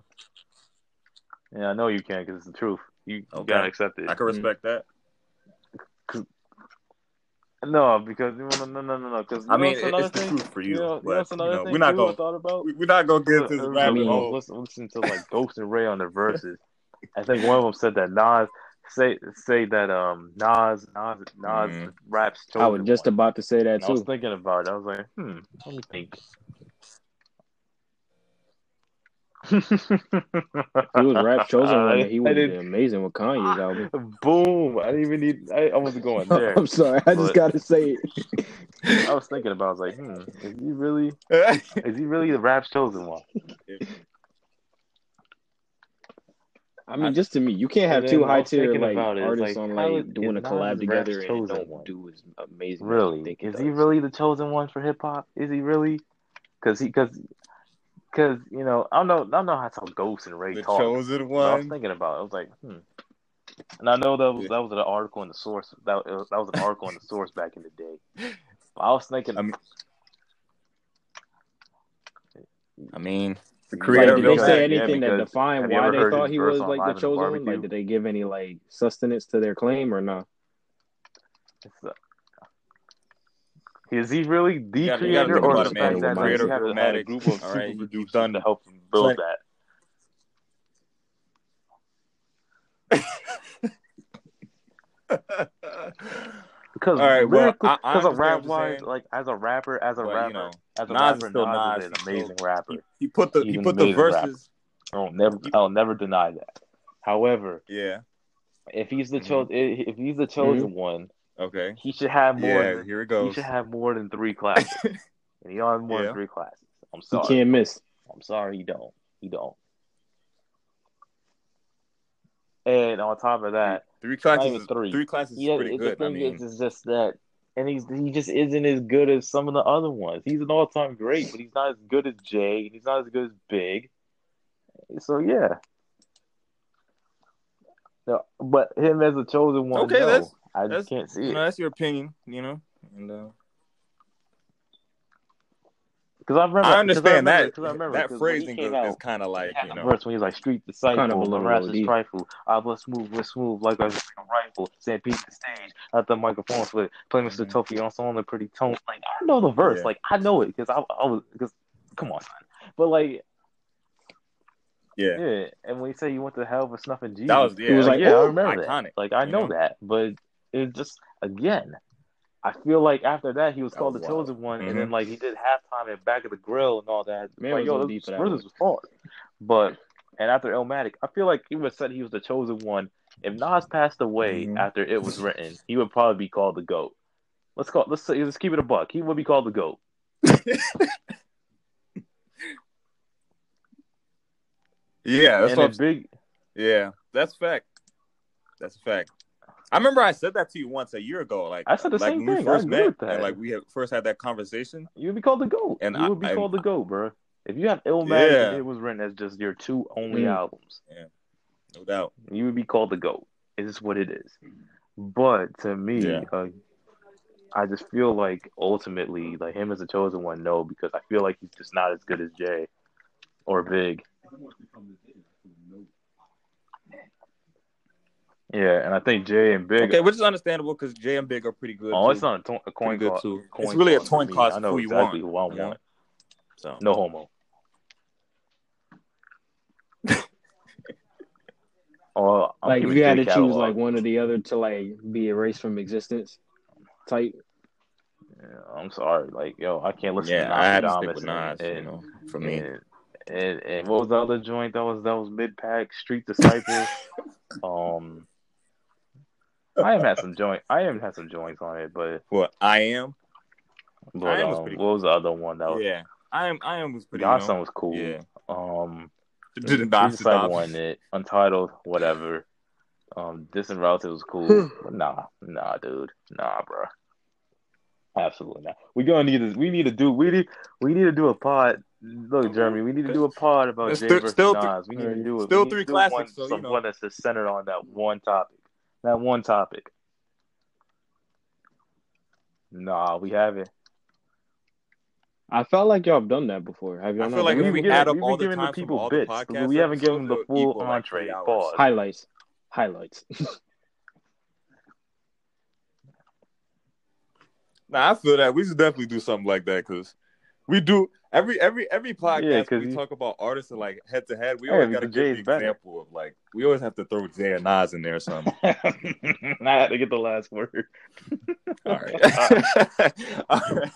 Yeah, I know you can because it's the truth. You, you Okay. gotta accept it. I can respect that. No, because no, no, no, no, no. Because I mean, it- it's the truth for you, You know, but, you know, what's you another know, thing we're not gonna- thought about. We- We're not gonna get into I this was rabbit hole. listen, listen to like Ghost and Ray on their verses. I think one of them said that Nas say say that um Nas Nas Nas Mhm. raps. I was just one. about to say that And I was thinking about it. I was like, hmm, let me think. If he was rap chosen one, he I would have been amazing with Kanye's album. Boom! I didn't even need. I, I wasn't going there. I'm sorry, I just gotta say it. *laughs* I was thinking about. it. I was like, hmm, is he really? *laughs* Is he really the rap chosen one? I mean, just to me, you can't have And two then I high tier like about it, it's artists like, on like doing a collab together Rap's and chosen don't one? do as amazing. Really? Is does. he really the chosen one for hip hop? Is he really? Because he, because, because you know, I don't know, I don't know how to Ghost and Ray the talk. chosen one. I was thinking about it. I was like, hmm. And I know that was Yeah. that was an article in the source. That that was an article in the source back in the day. But *laughs* I was thinking, I mean, I mean, the creator Like, did they say Illmatic. yeah, anything that defined why they thought he was like the chosen one? Like, did they give any like sustenance to their claim or not? it's, uh, is he really the gotta- creator, or the fact that creator he of had, had a group of all right, he- he's done to help him build plenty- that? *laughs* Because All right, well, lyrically, I- I because a rap wise, like as a rapper, as a But, rapper, you know, as a Nas rapper, is still Nas, Nas. is an amazing still- rapper. he, he put the He's he put the rapper. verses. I'll never, I'll never deny that. However, Yeah. if he's the Mhm. chosen, if he's the chosen one, Okay. he should have more. Yeah. than, Here it goes. he should have more than three *laughs* classes, and he don't have more Yeah. than three classes. I'm He sorry. can't miss. I'm sorry, he don't. He don't. And on top of that, Three classes. is- three. Three classes is yeah, pretty the good. I thing mean, is, is just that, and he's he just isn't as good as some of the other ones. He's an all time great, but he's not as good as Jay. and He's not as good as Big. So yeah. No, but him as a chosen one, Okay, no, that's- I that's- just can't see you it. know, that's your opinion. You know, and uh, Because I remember, I understand that Because I remember that 'cause when he phrasing came is, out, is kind of like He had you the know. verse when he was like street disciple, Kind of a little harass is OD. trifle. I let's move, let's move like a, like a rifle. Stand peep the stage at the microphone split. Play Mr. Mhm. Tofi on song the pretty tone. Like I know the verse, Yeah. like I know it because I, I was because come on, son. But like Yeah. yeah, and when you say you went to hell for snuffing Jesus, That was yeah. He was like, like, yeah, I remember iconic, that. Like I you know, know? that, but it's just again. I feel like after that he was That called was the wild. chosen one, Mhm. and then like he did halftime at back of the grill and all that. Man like was yo, OD this that was hard. But and after Illmatic, I feel like he would have said he was the chosen one. If Nas passed away Mhm. after it was written, he would probably be called the goat. Let's call let's say, let's keep it a buck. He would be called the goat. *laughs* yeah, that's and what big. Yeah, that's fact. That's a fact. I remember I said that to you once a year ago. Like I said the like same when we thing. I first agree met with that. and like we had first had that conversation. You would be called the goat. And you I- would be I- called the goat, bro. If you have Illmatic Yeah. it was written as just your two only Mm. albums, No doubt. you would be called the goat. It is what it is. But to me, Yeah. uh, I just feel like ultimately, like him as a chosen one, no, because I feel like he's just not as good as Jay or Big. Yeah, and I think Jay and Big. Okay, which is understandable because Jay and Big are pretty good. oh, too. it's not a, to- a coin pretty good toss. too. coin It's really a coin me. toss I know who you want, who I you know? want. So No homo. *laughs* oh, I'm like if you had to choose like one or the other to like be erased from existence, type. Yeah, I'm sorry, like yo, I can't listen yeah, to I had to stick with Nas. and, you know, for me. and, and, and what was the other joint that was that was mid pack Street Disciple? *laughs* um, I am had some joint. I am had some joints on it, but What I am? but I Am was um, pretty what was the other one that was? Yeah, I am. I am was pretty. God's you was cool. Yeah. Um, Did Street it not Disciple stop? it. Untitled, whatever. Um, Distant Relative was cool. nah, nah, dude, nah, bro. Absolutely not. We gonna need to. We need to do. We need. We need to do a pod. Look, Jeremy, we need to do a pod about Jay still- versus still th- We need to do it. still we need three do classics, One, so, you know. one that's just centered on that one topic. That one topic. Nah, we haven't. I felt like y'all have done that before. Have y'all I not feel like done if We've been add giving- up we've all the giving the time from people all the bits, podcast we haven't given them the full it'll equal, like, entree. Pause. highlights? Highlights. *laughs* Nah, I feel that we should definitely do something like that because we do every every every podcast Yeah, we you- talk about artists and like head to head. We always got to give the better. example of like we always have to throw Jay and Nas in there or something. *laughs* I had to get the last word. All right, *laughs* *laughs* all right.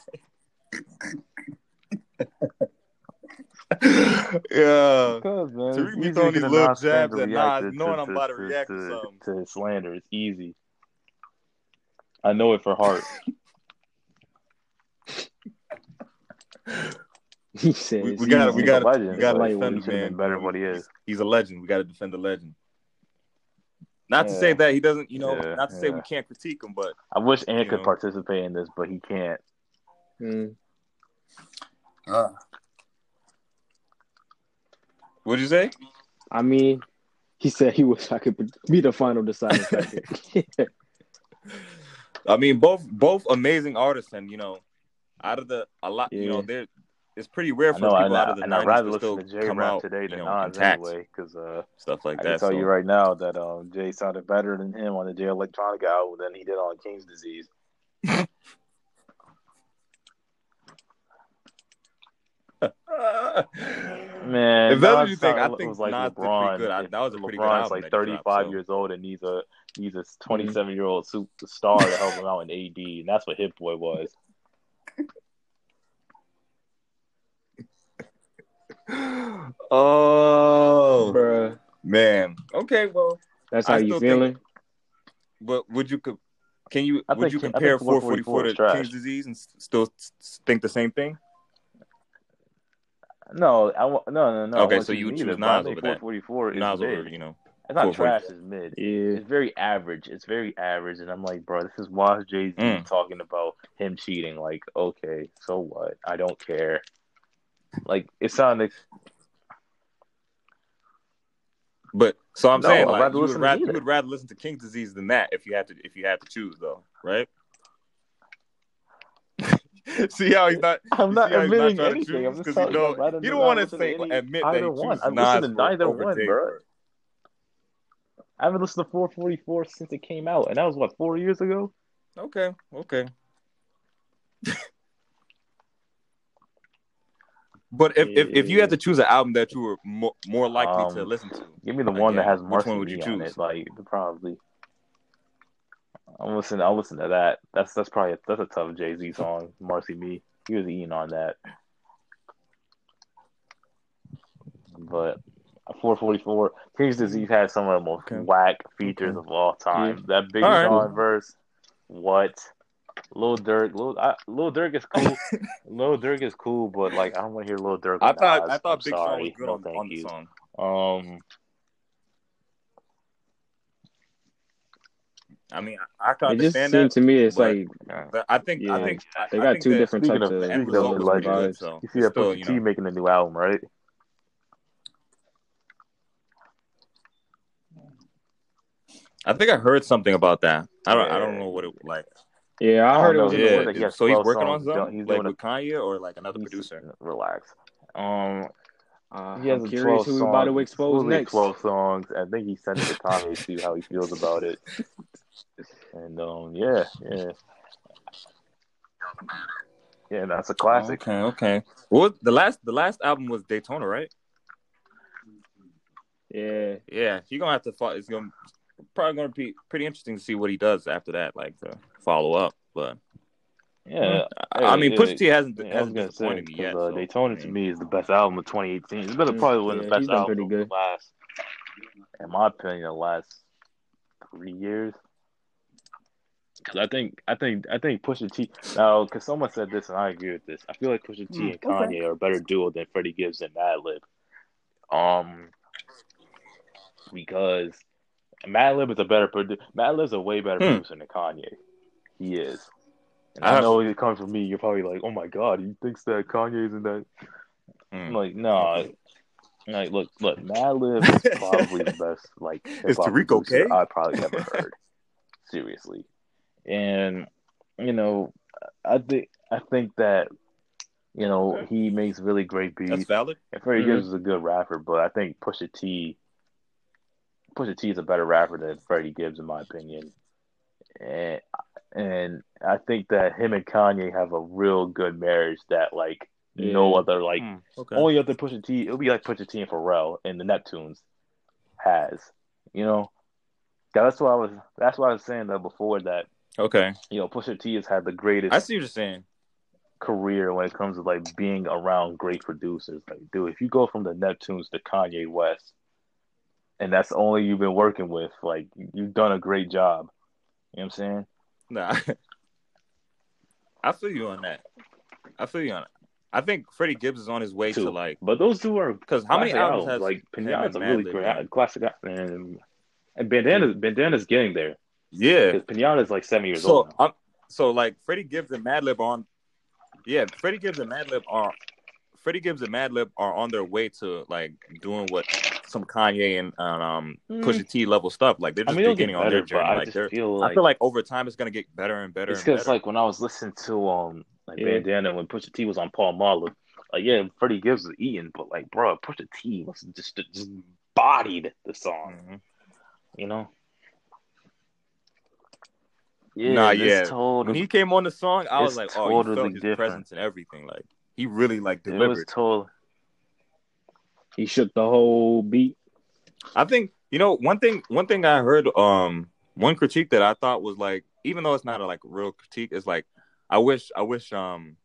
yeah. Because man, Tariq be throwing these little jabs at Nas, knowing to- I'm about to to- react to to- something. to slander. It's easy. I know it for heart. *laughs* He said, We, we gotta, we gotta, we gotta defend he the man. better than what he is. He's a legend. We gotta defend the legend. Not to say that he doesn't, you know, Yeah, not to say we can't critique him, but I wish Ant could know. participate in this, but he can't. Mm. what'd you say? I mean, he said he wish I could be the final deciding factor. *laughs* *laughs* I mean, both both amazing artists, and you know, out of the a lot, you know, Yeah. It's pretty rare for know, people and, out I, of the and I'd 90s rather to still to J come out, today you know, Nas anyway, because uh, stuff like I that. can tell so. you right now that um, Jay sounded better than him on the Jay Electronica album than he did on King's Disease. *laughs* Man, If that's what you think, I think was like Nas LeBron. good. I- that was a pretty good LeBron's like that he dropped, 35 so. years old and he's a needs a 27 year old superstar to help him out in AD, and that's what Hip Boy was. Oh Bruh. man. Okay, well, That's I how you still feeling? but would you can you I would think- you compare 444 444 to trash. King's Disease and still think the same thing? No, I no, no, no. Okay, so choose you would choose but Nas over that. 444 is Nas over, you know. It's not trash. It's mid. Yeah. It's very average. It's very average, and I'm like, bro, this is why Jay Z Mm. talking about him cheating. Like, okay, so what? I don't care. Like, it sounded. But so I'm No, saying like you would, rather, you would rather listen to King's Disease than that if you had to if you had to choose though, right? *laughs* See how he's not. I'm not see how he's admitting to anything. I'm just 'Cause telling he you, don't, I'd don't want to say any- admit that he either one. I've listened to neither one, bro. I haven't listened to 444 since it came out, and that was what four years ago. Okay, okay. *laughs* but if, if if you had to choose an album that you were more, more likely to Um, listen to, Give me the one that yeah, has which Marcy one would you choose? it. Like, probably. I'm listening. I'll listen to that. That's that's probably a, that's a tough Jay Z song. Marcy Me. He was eating on that. But 444, King's Disease has some of the most Okay. whack features of all time. That Big right. Sean verse, what? Lil Durk, Lil, I, Lil Durk is cool. *laughs* Lil Durk is cool, but like I don't want to hear Lil Durk. I thought Nas. I thought I'm Big Sean was good no, on, thank on the song. Um, I mean, I, I can It just understand seemed that. to me it's but- like But I think I think they I got think two different types of of the end speaking of result was good. So you see that Pusha you T know, making a new album, right? I think I heard something about that. I don't I don't know what it like. Yeah, I Oh, heard it was in he's the Yeah, it. He so he's working on songs. He's something doing like it- with Kanye or like another producer. Relax. Um, Uh, he has I'm a curious 12 who we songs. about to expose supposedly next. 12 songs. I think he sent it to Kanye to see how he feels about it. *laughs* And um, yeah, yeah, yeah. That's a classic. Okay, okay. Well, the last the last album was Daytona, right? Yeah, Yeah, he's gonna have to. Follow, it's gonna probably gonna be pretty interesting to see what he does after that, like to follow up. But Yeah, I, I mean, yeah, Pusha T hasn't Yeah, I was hasn't gonna say disappointed me 'cause, yet. uh, so, Daytona I to me is the best album of 2018. It's been Mm, probably one of the best done albums pretty of the good. last, in my opinion, the last three years. Because I think, I think, I think Pusha T. Now, because someone said this, and I agree with this. I feel like Pusha T Mm, and Kanye are a better duo than Freddie Gibbs and Madlib. Um, because Madlib is a better producer. Madlib's a way better Hmm. producer than Kanye. He is. And I I, know it comes from me. You're probably like, "Oh my god, he thinks that Kanye isn't that." I'm mm. like, no. Like, look, look, Madlib is *laughs* probably the best like hop Tariq okay? I probably ever heard. *laughs* Seriously, and you know, I think I think that you know Okay. he makes really great beats. that's valid. And Freddie Mhm. Gibbs is a good rapper, but I think Pusha T, Pusha T is a better rapper than Freddie Gibbs, in my opinion. And and I think that him and Kanye have a real good marriage that like no Yeah. other like Mm, okay. only other Pusha T. It'll be like Pusha T and Pharrell and the Neptunes has, you know. That's why I was. That's why I was saying that before that okay. you know Pusha T has had the greatest I see what you're saying. career when it comes to like being around great producers. Like, dude, if you go from the Neptunes to Kanye West, and that's the only you've been working with, like you've done a great job. You know what I'm saying? Nah. *laughs* I feel you on that. I feel you on it. I think Freddie Gibbs is on his way Too. to like But those two are because how many classic albums has like Pinata's a really great classic and and Bandana's Bandana's getting there Yeah. because Pinata's like seven years So old. I'm so like Freddie Gibbs and Madlib on yeah, Freddie Gibbs and Madlib are Freddie Gibbs and Madlib are on their way to like doing what some Kanye and um Pusha T level stuff. Like they're Mm. I just mean, beginning on their journey. I Like just feel like I feel like over time it's gonna get better and better It's because like when I was listening to um like Yeah. Bandana when Pusha T was on Paul Mahler, like yeah, Freddie Gibbs was eating, but like bro, Pusha T was just just bodied the song, Mhm. you know. Yeah, Nah, yeah. Total, When he came on the song, I was like, oh, you totally felt his different. presence and everything. Like he really like it was delivered. Total. he shook the whole beat. I think you know one thing. One thing I heard, um, one critique that I thought was like, even though it's not a like real critique, is like, I wish, I wish, um,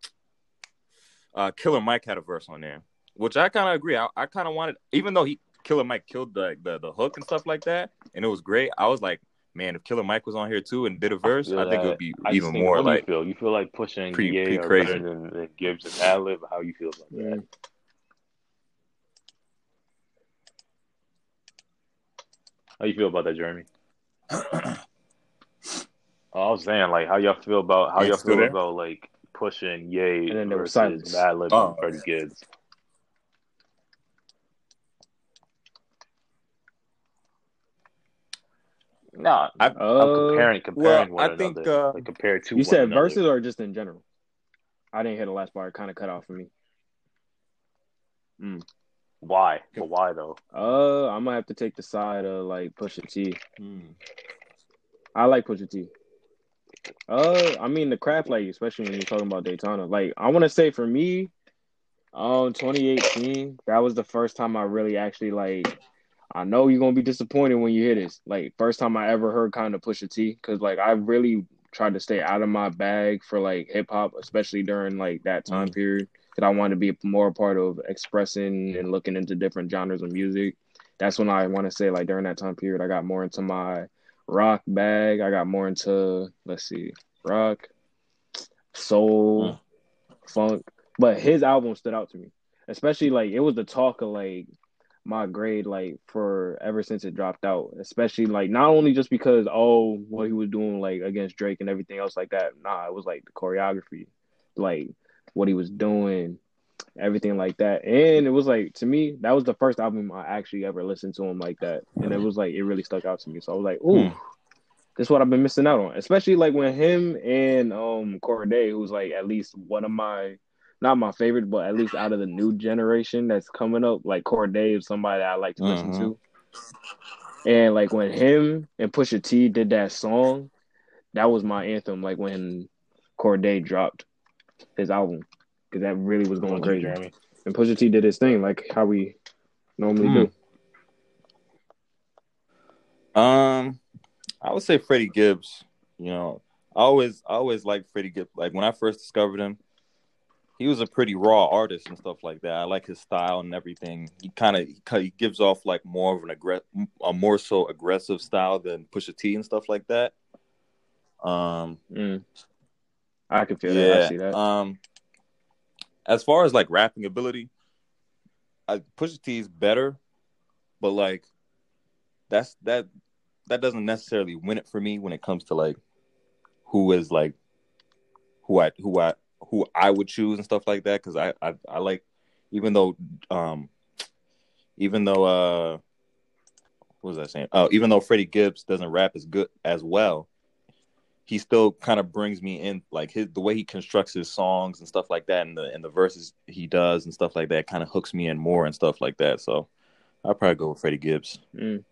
uh, Killer Mike had a verse on there, which I kind of agree. I, I kind of wanted, even though he Killer Mike killed the, the the hook and stuff like that, and it was great. I was like, man, if Killer Mike was on here too and did a verse, feel I, think it would be I even more like. you feel? You feel like pushing pretty- Ye pretty are crazy. better than, than Gibbs and Adlib. How you feel about that? How you feel about that, Jeremy? *clears throat* Oh, I was saying, like, how y'all feel about how You y'all feel there? about like pushing Ye And then there was versus silence. Madlib Oh. and Freddie Gibbs. Nah, I- I'm Uh, comparing comparing well, one I think, another. uh, like compared to you one said another. verses or just in general? I didn't hear the last part. Kind of cut off for me. Why? But why though? Uh, I'm gonna have to take the side of like Pusha T. Hmm. I like Pusha T. Uh, I mean the craft, like especially when you're talking about Daytona. Like I want to say for me, um, 2018, that was the first time I really actually like. I know you're gonna be disappointed when you hear this. Like first time I ever heard kind of Pusha T, because like I really tried to stay out of my bag for like hip hop, especially during like that time Mhm. period. Because I wanted to be more a part of expressing and looking into different genres of music. That's when I want to say like during that time period, I got more into my rock bag. I got more into let's see, rock, soul, Mm. funk. But his album stood out to me, especially like it was the talk of like my grade like for ever since it dropped out. Especially like not only just because oh what he was doing like against Drake and everything else like that. Nah, it was like the choreography, like what he was doing, everything like that. And it was like to me that was the first album I actually ever listened to him like that, and it was like it really stuck out to me. So I was like, ooh. Hmm. This is what I've been missing out on, especially like when him and um Corday, who's like at least one of my not my favorite, but at least out of the new generation that's coming up, like Corday is somebody I like to listen Mhm. to. And like when him and Pusha T did that song, that was my anthem. Like when Corday dropped his album, because that really was going crazy. Jeremy? And Pusha T did his thing, like how we normally Hmm. do. Um, I would say Freddie Gibbs. You know, I always, I always liked Freddie Gibbs. Like when I first discovered him, he was a pretty raw artist and stuff like that. I like his style and everything. He kind of he gives off like more of an aggressive, a more so aggressive style than Pusha T and stuff like that. Um, Mm. I can feel that. I see that. Um, as far as like rapping ability, I, Pusha T is better, but like that's that that doesn't necessarily win it for me when it comes to like who is like who I who I who I would choose and stuff like that because I, I I like even though um even though uh what was I saying? Oh, even though Freddie Gibbs doesn't rap as good as well, he still kind of brings me in like his the way he constructs his songs and stuff like that and the and the verses he does and stuff like that kind of hooks me in more and stuff like that. So I'll probably go with Freddie Gibbs. Mm.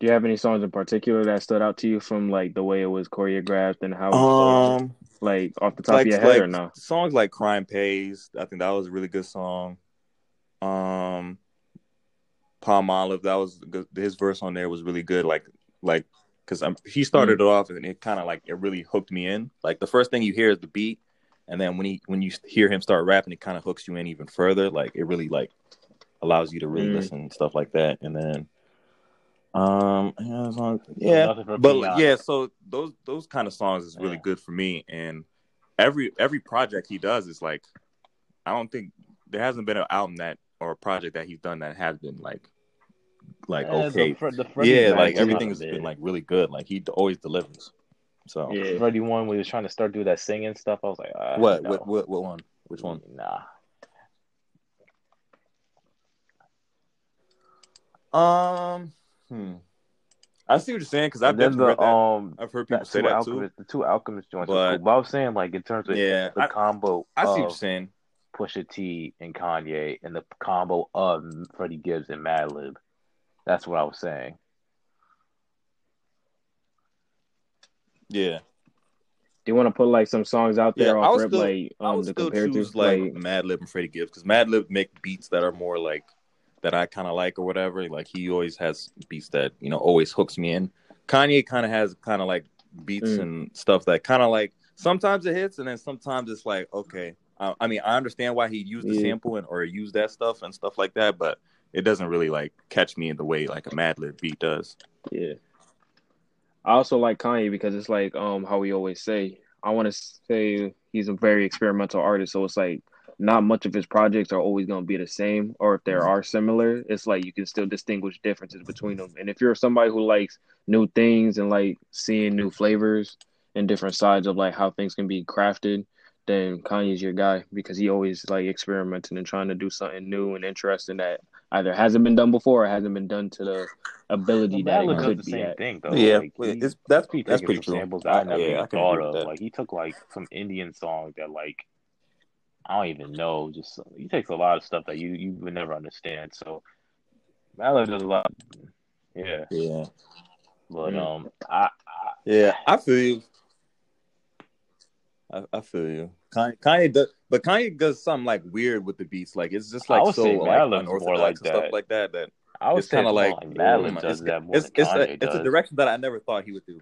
Do you have any songs in particular that stood out to you from like the way it was choreographed and how it was Um like off the top like, of your head like or no? songs like Crime Pays, I think that was a really good song. Um Palm Olive, that was good. his verse on there was really good. Like like because he started it off and it kind of like it really hooked me in. Like the first thing you hear is the beat, and then when he when you hear him start rapping, it kind of hooks you in even further. Like it really like allows you to really Mm. listen and stuff like that. And then um yeah, yeah but Beyonce. yeah, so those those kind of songs is really Yeah. good for me. And every every project he does is like, I don't think there hasn't been an album that or a project that he's done that has been like, like Yeah, okay, Freddie yeah, like everything's been like really good. Like he always delivers. So Yeah. Freddie one we was trying to start doing that singing stuff. I was like, uh, what, no. what what what one? Which one? Nah. Um, hmm. I see what you're saying because I've been the um I've heard people say that alchemist, the two alchemist joints. But- cool. But I was saying like in terms of Yeah, the I, combo I see what you're saying. Pusha T and Kanye and the combo of Freddie Gibbs and Madlib. That's what I was saying. Yeah, Do you want to put like some songs out there Yeah, I off would rip still- like I um would still choose like like Madlib and Freddie Gibbs because Madlib make beats that are more like that I kind of like or whatever. Like he always has beats that you know always hooks me in. Kanye kind of has kind of like beats Mm. and stuff that kind of like sometimes it hits and then sometimes it's like okay. I, I mean I understand why he used the Yeah. sample and or used that stuff and stuff like that, but it doesn't really like catch me in the way like a Madlib beat does. yeah. I also like Kanye because it's like um how we always say. I want to say he's a very experimental artist, so it's like not much of his projects are always going to be the same, or if there are similar, it's like you can still distinguish differences between them. And if you're somebody who likes new things and like seeing new flavors and different sides of like how things can be crafted, then Kanye's your guy because he always like experimenting and trying to do something new and interesting that either hasn't been done before or hasn't been done to the ability that Madlib it does could the be same at. thing though. Yeah, like, he- it's that's he that's pretty some true. samples that I, I- never yeah, even I thought of. that. Like he took like some Indian songs that like I don't even know. Just he takes a lot of stuff that you you would never understand. So Mallow does a lot. Yeah, Yeah, but Mm. um, I, I yeah, I feel you. I, I feel you. Kanye, Kanye does, but Kanye does something like weird with the beats. Like it's just like so say like Madlib's more like and stuff like that. That I was kind of like more Madlib mm, does it's, that more it's, than it's, Kanye a, it's a direction that I never thought he would do.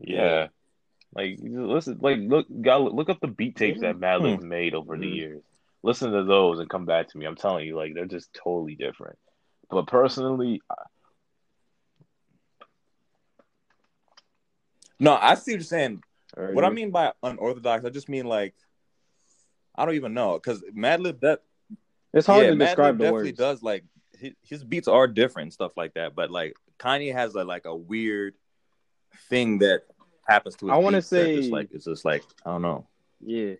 Yeah. Like listen, like look, got look up the beat tapes that Madlib Hmm. made over the Mhm. years. Listen to those and come back to me. I'm telling you, like they're just totally different. But personally, No, I see what you're saying. What I mean by unorthodox, I just mean like I don't even know because Madlib that it's hard yeah, to describe Madlib the definitely words. does like his, his beats are different stuff like that, but like Kanye has a, like a weird thing that happens to his I wanna say- just like it's just like I don't know. Yeah.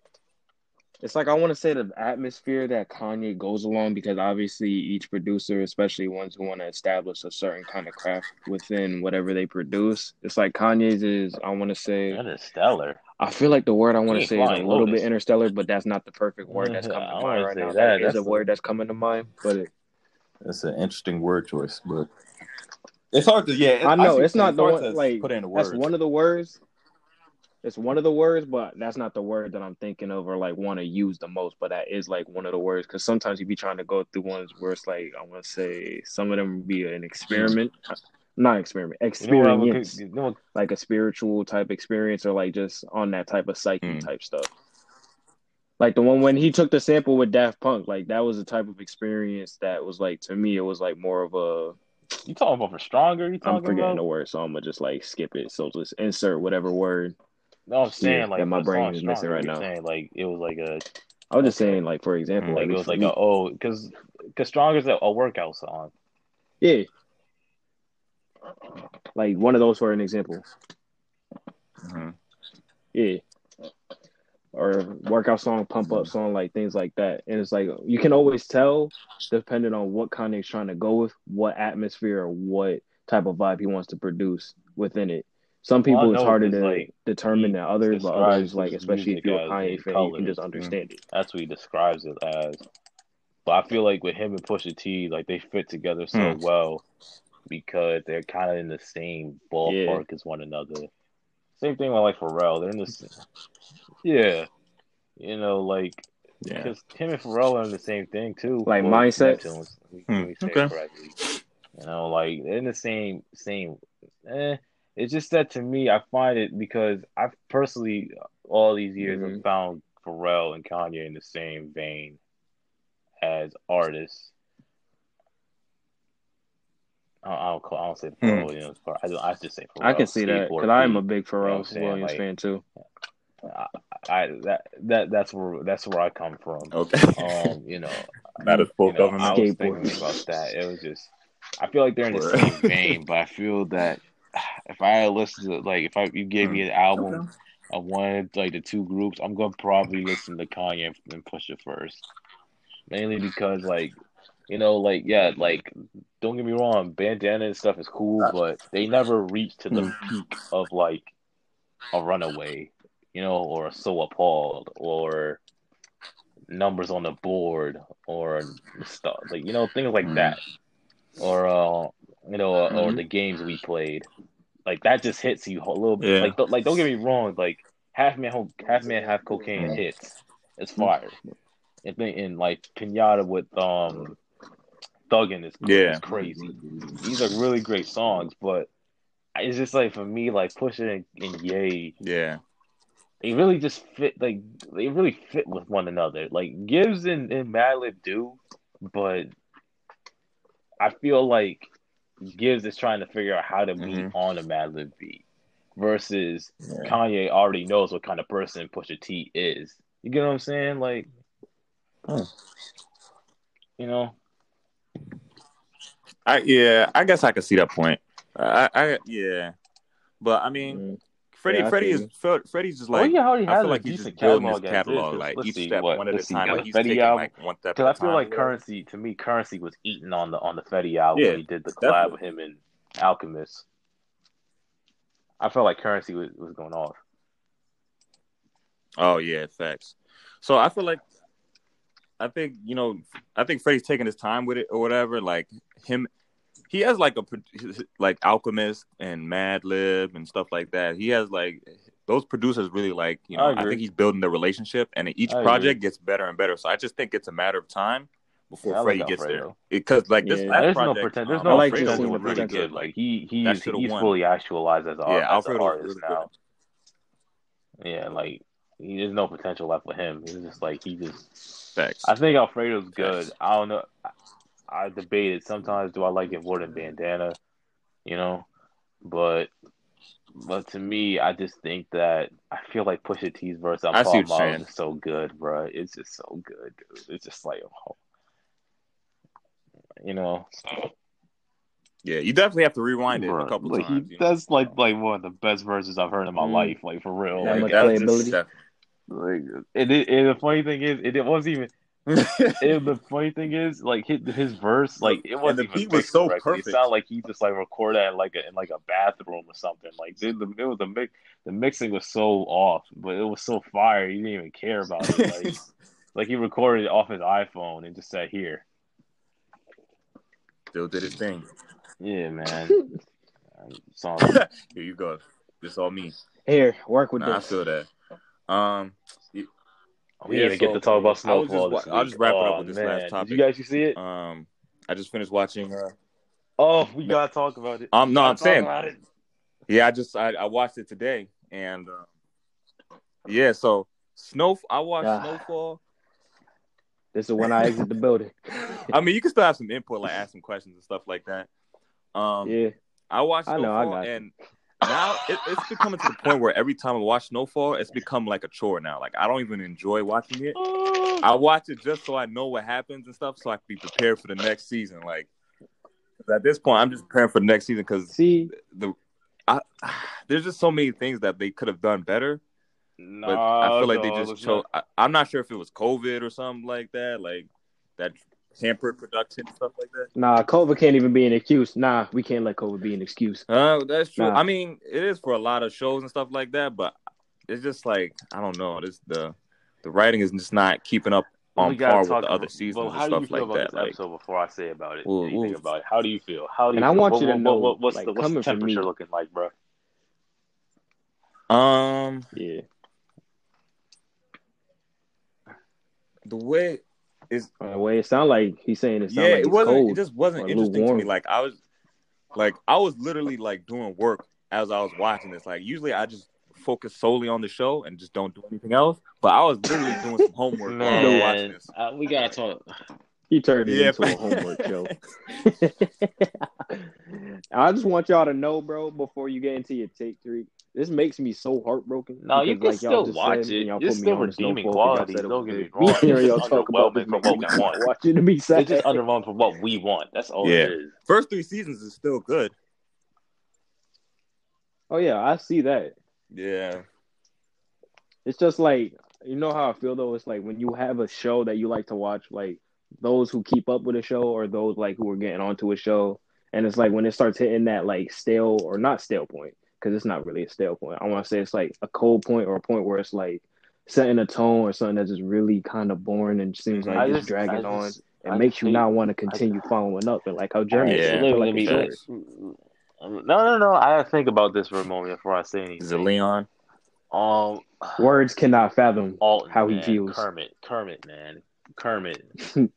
It's like I want to say the atmosphere that Kanye goes along because obviously each producer, especially ones who want to establish a certain kind of craft within whatever they produce, it's like Kanye's is I want to say Interstellar. I feel like the word I want to say is a little Lotus. bit interstellar, but that's not the perfect word that's *laughs* coming to mind wanna right now. that. That is That's a word that's coming to mind, but it, That's an interesting word choice, but it's hard to yeah. I know see it's what not the one It's hard to like put it into that's one of the words. It's one of the words, but that's not the word that I'm thinking of or like want to use the most. But that is like one of the words because sometimes you be trying to go through ones where it's like I want to say some of them be an experiment, not experiment, You know what experience, you know what- like a spiritual type experience or like just on that type of psyche Mm. type stuff. Like the one when he took the sample with Daft Punk, like that was a type of experience that was like to me it was like more of a You talking about for stronger? You I'm talking forgetting about? the word, so I'm gonna just like skip it. So just insert whatever word. No, I'm saying Yeah, like that my brain is missing Stronger, right now. Saying like it was like a I was just saying, like for example, like at it was like me. a oh because because Stronger's a, a workout song. yeah, like one of those for an example. Mhm. Yeah. Or workout song, pump up song, like things like that. And it's like you can always tell, depending on what Kanye's trying to go with, what atmosphere or what type of vibe he wants to produce within it. Some people it's harder to like, determine than others, but others like especially if you're a Kanye fan, you can just understand it. That's what he describes it as. But I feel like with him and Pusha T, like they fit together so Hmm. well because they're kind of in the same ballpark as one another. Same thing with like Pharrell. They're in this, yeah, you know, like Yeah. because him and Pharrell are in the same thing too. Like Well, mindsets? Let me- Hmm, let me say okay. correctly. You know, like they're in the same same. Eh, it's just that to me, I find it because I've personally all these years Mhm. have found Pharrell and Kanye in the same vein as artists. I I don't call. I don't say Pharrell Williams. But I, don't- I just say Pharrell. I can see that because I am a big know what I'm Pharrell? Williams Like- fan too. I, I that that that's where that's where I come from. Okay. Um, you know, *laughs* Not a full you know, I was thinking about that. It was just, I feel like they're in the same vein, but I feel that *sighs* if I listen to like if I you gave me an album Okay. of one like the two groups, I'm gonna probably listen to Kanye and Pusha first, mainly because like you know like yeah like don't get me wrong, bandana and stuff is cool, but they never reach to the peak of like a runaway, you know, or so appalled or numbers on the board or stuff like you know things like Mhm. that or uh you know uh, or Mhm. the games we played like that just hits you a little bit Yeah. like th- like don't get me wrong like half man half man half cocaine Mhm. hits it's fire and, then and like pinata with um thuggin is, Yeah. is crazy these are really great songs but it's just like for me like pushing and, and yay Yeah. they really just fit like they really fit with one another. Like Gibbs and, and Madlib do, but I feel like Gibbs is trying to figure out how to be Mhm. on a Madlib beat versus Yeah. Kanye already knows what kind of person Pusha T is. You get what I'm saying? Like, Hmm. you know, I yeah. I guess I could see that point. I, I yeah. But I mean, Mm. Freddie, Yeah, Freddie is Fre- Freddie's just like oh, like he already I has feel a like he's decent just building his catalog as is. catalog, 'cause like let's each see, step what, one at a let's see, time. got Like the he's Fetty taking album. like one step Because at I a feel like currency to me, currency was eaten on the on the Fetty album Yeah, when he did the collab definitely. with him and Alchemist. I felt like currency was, was going off. Oh yeah, facts. So I feel like I think you know I think Freddie's taking his time with it or whatever. Like him, he has like a like Alchemist and Mad Lib and stuff like that. He has like those producers really like you know. I I, think he's building the relationship, and each I project agree. gets better and better. So I just think it's a matter of time before Yeah, Freddie gets there. Because like this Yeah. last there's no project, pretend. There's um, no I like Alfredo just pretend seeing was the really potential. good. Like he he's he's won. fully actualized as, a, Yeah, as an artist really now. Yeah, like he, there's no potential left for him. He's just like he just. Facts. I think Alfredo's good. Facts. I don't know. I, I debated sometimes. Do I like it more than Bandana? You know, but But to me, I just think that I feel like Pusha T's verse on I see Paul what Miles saying. is so good, bro. It's just so good, dude. It's just like, oh. you know, Yeah, you definitely have to rewind it Bruh, a couple like, he- times. know? that's like like one of the best verses I've heard in my Mm. life, like for real. That Like, much that's just, like, and, it, and the funny thing is, it, it wasn't even. *laughs* And the funny thing is, like his, his verse, like it wasn't the even beat was so correctly. perfect. It sounded like he just like recorded in like a, in like a bathroom or something. Like dude, the it was the mix, the mixing was so off, but it was so fire. He didn't even care about it. Like, *laughs* like he recorded it off his iPhone and just said, "Here, Still did his thing. yeah, man." *laughs* Song. Here you go. This all me. Here, work with Nah, I feel that. Um, we Yeah, didn't get so to talk about I was Snowfall just this wa- I'll just wrap it up Oh, with this man. last Did topic. you guys you see it? um, I just finished watching. Uh, Oh, we gotta talk about it. um, no, I'm talk saying, about it. yeah, I just I, I watched it today, and uh, yeah, so snow. I watched Ah. Snowfall. This is when I exit the building. *laughs* I mean, you can still have some input, like ask some questions and stuff like that. Um, yeah. I watched I know, I Snowfall, got you. Now it, it's becoming to the point where every time I watch Snowfall, it's become like a chore now. Like I don't even enjoy watching it. Oh. I watch it just so I know what happens and stuff, so I can be prepared for the next season. Like at this point, I'm just preparing for the next season because See, the I, *sighs* there's just so many things that they could have done better. No, But I feel like they just chose. not- I, I'm not sure if it was COVID or something like that, like that hampered production and stuff like that. nah, COVID can't even be an excuse. Nah, we can't let COVID be an excuse. Uh, that's true. Nah. I mean, it is for a lot of shows and stuff like that, but it's just like I don't know. This the the writing is just not keeping up on par with the other seasons well, and do you stuff like that. Like, episode before I say about it? Well, anything well- about it? How do you feel? How do you And I want what, you to what, know, what, what's like, the what's the coming temperature looking like, bro? um, Yeah. the way is Uh, The way it sound like he's saying it sound yeah, like it wasn't. cold. It just wasn't or interesting to me. Like I was, like I was literally like doing work as I was watching this. Like usually I just focus solely on the show and just don't do anything else. But I was literally doing some homework while I was watching this. uh, we gotta talk. He turned it Yeah, into a homework show. *laughs* *laughs* I just want y'all to know, bro, before you get into your take three, this makes me so heartbroken. No, you because, can like y'all still watch said, it. y'all There's put me still on the redeeming snowfall 'cause y'all qualities, said it don't get me good. wrong. Me hearing y'all talk about this underwhelming for makes what we *laughs* want. watch it to be sad. It's just underwhelming for what we want. That's all Yeah. it is. First three seasons is still good. Oh yeah, I see that. Yeah. It's just like you know how I feel though. It's like when you have a show that you like to watch, like those who keep up with a show or those like who are getting onto a show, and it's like when it starts hitting that like stale or not stale point because it's not really a stale point. I want to say it's like a cold point or a point where it's like setting a tone or something that's just really kind of boring and seems like I just, just dragging I on. and I makes you hate- not want to continue following up and like how Jeremy Yeah. said, Let me- like me- it's No, no, no. I gotta think about this for a moment before I say anything. Is it Leon? Um, words cannot fathom Alton, how he man. feels. Kermit, Kermit, man, Kermit, *laughs*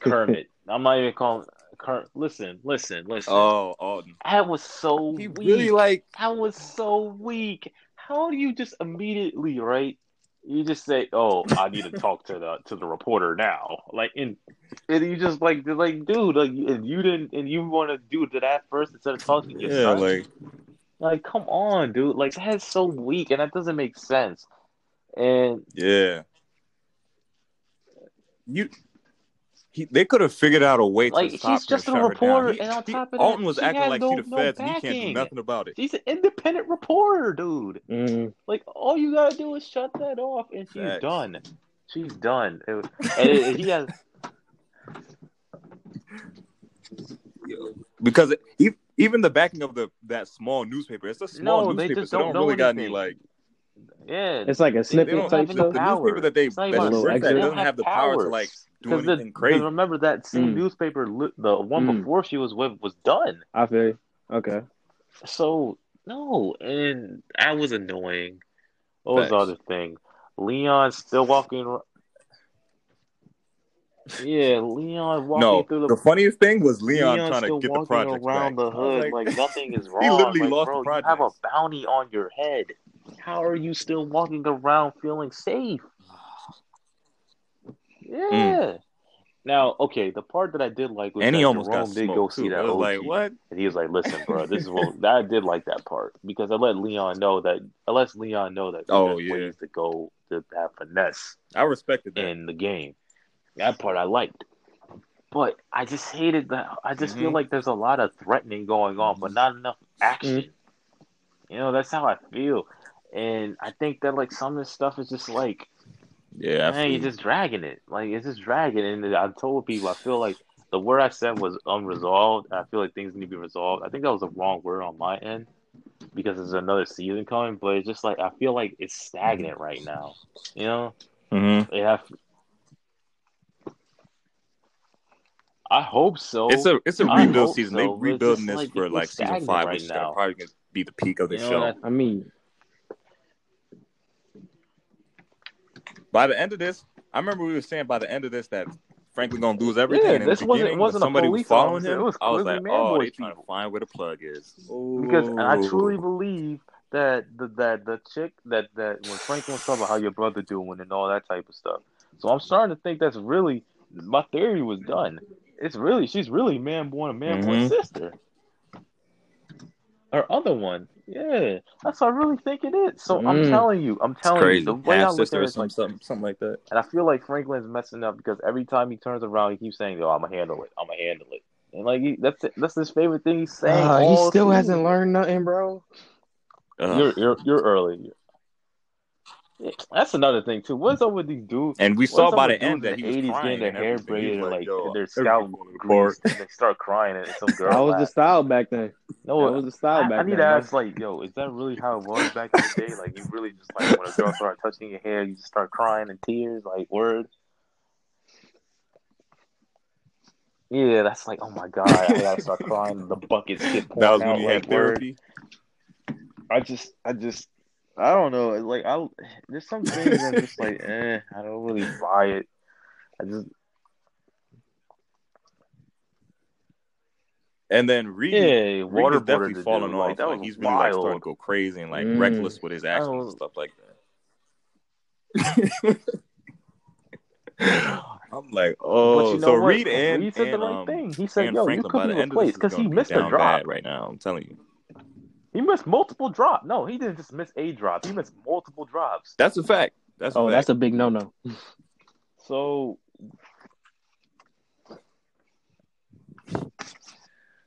Kermit. I'm not even calling. Kermit. Listen, listen, listen. Oh, Alton. that was so He weak. really like That was so weak. How do you just immediately right? You just say, "Oh, I need to talk to the to the reporter now." Like, and, and you just like, like, dude, like, and you didn't, and you want to do that first instead of talking to your yeah, son. like Like, come on, dude. Like, that is so weak, and that doesn't make sense. And yeah. You he, they could have figured out a way to Like, stop he's her just a and shut her reporter. He- and on top of that, Alton was she acting like no- she the no feds and he can't do nothing about it. she's an independent reporter, dude. Mm. Like, all you gotta do is shut that off, and she's Facts. done. She's done. It- *laughs* and it- he has. Because it, even the backing of the that small newspaper, it's a small No, they newspaper, just so they don't don't know really got any like Yeah, It's like a they snippet don't type have stuff. the, the newspaper that they It's not that even a she works little at extra. doesn't have the power to like do Because anything crazy. remember that same Mm. newspaper, the one Mm. before she was with, was done. I feel you. Okay. So no, and that was annoying. What was the other thing? Leon still walking. ar- Yeah, Leon walking No, through the the. funniest thing was Leon Leon's trying to get the walking project around back. the hood like, nothing is wrong. *laughs* He literally like, lost bro, the you have a bounty on your head. How are you still walking around feeling safe? Mm. Yeah. Now, okay, the part that I did like was and that he almost Jerome got did go see too. that I was OG, like, what? and he was like, "Listen, bro, this is what *laughs* I did like that part because I let Leon know that I let Leon know that Oh, yeah. ways to go to have finesse I respected that. in the game. That part I liked, but I just hated that. I just feel Mhm. like there's a lot of threatening going on, but not enough action. You know, that's how I feel, and I think that like some of this stuff is just like yeah, I man, you're just dragging it. Like it's just dragging. And I told people I feel like the word I said was unresolved. I feel like things need to be resolved. I think that was the wrong word on my end because there's another season coming. But it's just like I feel like it's stagnant right now. You know, Mhm. they have. I hope so. It's a it's a I rebuild season. so, They're rebuilding this like for like season five, right which is now. probably gonna be the peak of the You know, show. that- I mean, By the end of this, I remember we were saying by the end of this that Franklin gonna lose everything. Yeah, and this wasn't- wasn't somebody was following him. Was I was like, oh, they trying to find where the plug is. because I truly believe that the that the chick that that when Franklin was talking about how your brother doing and all that type of stuff. So I'm starting to think that's really my theory was done. It's really she's really man born a man born Mhm. sister. Her other one, yeah, that's what I really think it is. So I'm Mm. telling you, I'm telling you, the way I look at sister it or is something, like, something, something like that. and I feel like Franklin's messing up because every time he turns around, he keeps saying, "Yo, I'm gonna handle it. I'm gonna handle it." And like he, that's it, that's his favorite thing he's saying. uh, he still season. hasn't learned nothing, bro. Ugh. You're you're you're early. That's another thing too. What's up with these dudes? and we saw by the end that in he was the 80s crying getting their hair braided like, like their scalp falling apart." greased, and they start crying and some *laughs* girl. That was the style back then. no, That was the style I, back I need then. to ask like, yo, is that really how it was back in the day? Like, you really just like when a girl started touching your hair, you just start crying in tears, like word. Yeah, that's like, oh my god, I gotta start crying. The buckets get *laughs* That was when out, you like had word. therapy. I just, I just, I don't know. Like, I there's some *laughs* things I'm just like, eh, I don't really buy it. I just, And then Reed, yeah, waterboarded definitely falling off. Like that Like he's really like starting to go crazy and like Mm. reckless with his actions and stuff like that. *laughs* I'm like, oh, you know so what? Reed and Reed said and, the right um, thing. He said, and "Yo, Franklin you could be end of this replaced because he missed a drop. right now. I'm telling you, He missed multiple drops. No, he didn't just miss a drop. He missed multiple drops. that's a fact. That's a Oh, fact. that's a big no no. So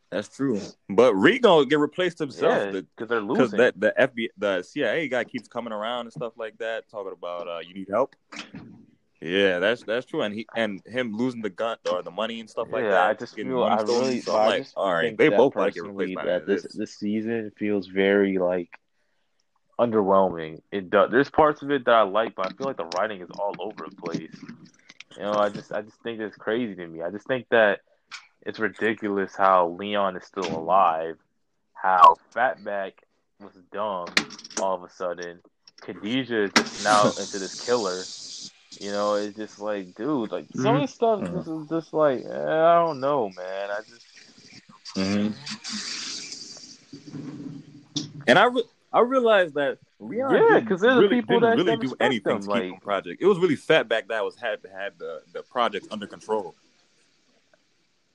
That's true. But Reed gonna get replaced himself. yeah, because they're losing. Because that the FBI, the CIA guy keeps coming around and stuff like that, talking about uh, you need help. Yeah, that's that's true, and he and him losing the gun or the money and stuff like yeah, that. I just feel I really, so I'm like, all right, they both get personally replaced by that this this. this season feels very like underwhelming. It does. There's parts of it that I like, but I feel like the writing is all over the place. You know, I just I just think it's crazy to me. I just think that it's ridiculous how Leon is still alive, how Fatback was dumb all of a sudden. Khadijah is just now into this killer. You know, it's just like, dude, like some of this stuff Mhm. is just like, eh, I don't know, man. I just Mm-hmm. And I re- I realized that Leon Yeah, didn't 'cause they're the really, people didn't that- really do anything them, to keep like- the project. It was really Fatback that was had had the the project under control.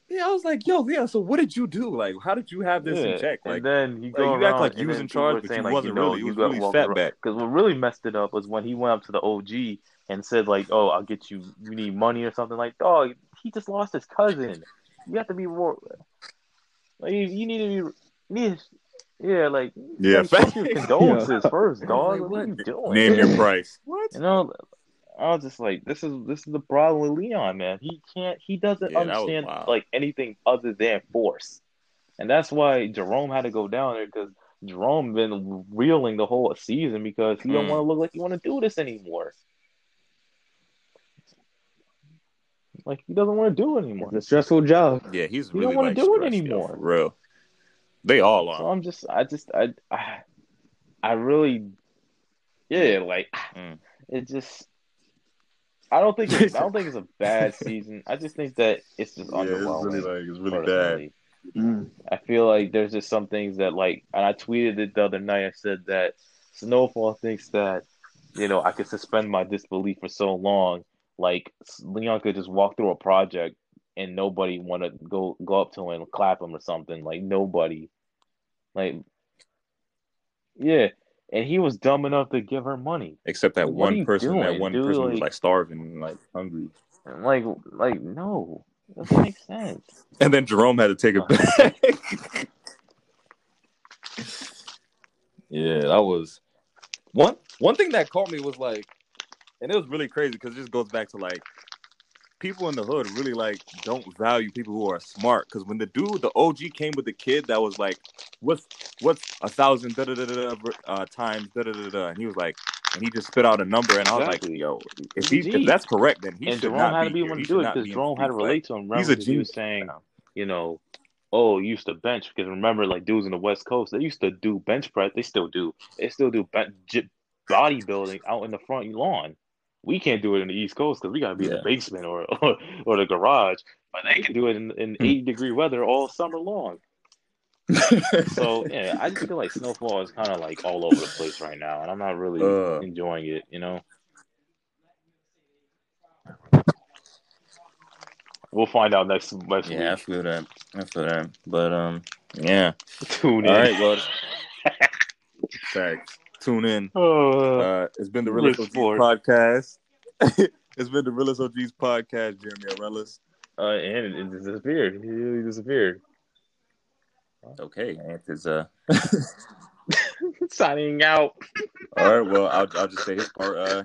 Yeah, I was like, yo, yeah. So what did you do? Like, how did you have this in check? Like, and then you like, go you act like you was in charge, but saying, you like, wasn't know, really. You was really Fatback. Because what really messed it up was when he went up to the OG and said like, "Oh, I'll get you. You need money or something." Like, dog, he just lost his cousin. You have to be more. Like, you, you need to be. Need, yeah, like Yeah, like, fuck your *laughs* condolences first, I dog. Like, like, what are you doing? Name your price. *laughs* What? You know, I was just like, this is this is the problem with Leon, man. He can't, he doesn't Yeah, understand like anything other than force, and that's why Jerome had to go down there because Jerome been reeling the whole season because he don't Mm. want to look like he want to do this anymore. Like he doesn't want to do it anymore. It's a stressful job. Yeah, he's You don't wanna like do it anymore. for real. They all So are. I'm just, I just, I, I, I really, yeah, like Mm. it just. I don't think it's, I don't think it's a *laughs* bad season. I just think that it's just yeah, underwhelming. like it's really personally. I feel like there's just some things that like, and I tweeted it the other night. I said that Snowfall thinks that, you know, I could suspend my disbelief for so long, like Leon could just walk through a project and nobody want to go go up to him and clap him or something. Like nobody, like yeah. And he was dumb enough to give her money. Except that What one person, that one dude? person was Like- like starving and like hungry. And like, like no, that doesn't make sense. *laughs* And then Jerome had to take it *laughs* back. *laughs* yeah, that was one one thing that caught me was like, and it was really crazy because it just goes back to like people in the hood really like don't value people who are smart. Because when the dude, the OG, came with the kid that was like, "What's what's a thousand da da da da uh, times da da da da," and he was like. And he just spit out a number, and I was Exactly. like, "Yo, if he if that's correct, then he and should Jerome not had to be one He to do it because Jerome had to relate to him. Remember, He's a he was saying, you know, oh, you used to bench because remember, like dudes in the West Coast, they used to do bench press. They still do. They still do bodybuilding out in the front lawn. We can't do it in the East Coast because we gotta be in the basement or, *laughs* or or the garage. But they can do it in, in Hmm. 80 degree weather all summer long. So *laughs* yeah, I just feel like snowfall is kind of like all over the place right now, and I'm not really Uh. enjoying it. You know. We'll find out next next Yeah, I feel that. I feel that. But um, yeah. *laughs* Tune in. All right, well, thanks. Tune in. Oh, Uh, it's been the Realist OGs Sport. podcast. *laughs* it's been the Realist OGs podcast. Jeremy Arelis. uh, and it, it disappeared. He really disappeared. Okay, and it's uh. *laughs* Signing out. *laughs* All right, well, I'll I'll just say his part. Uh,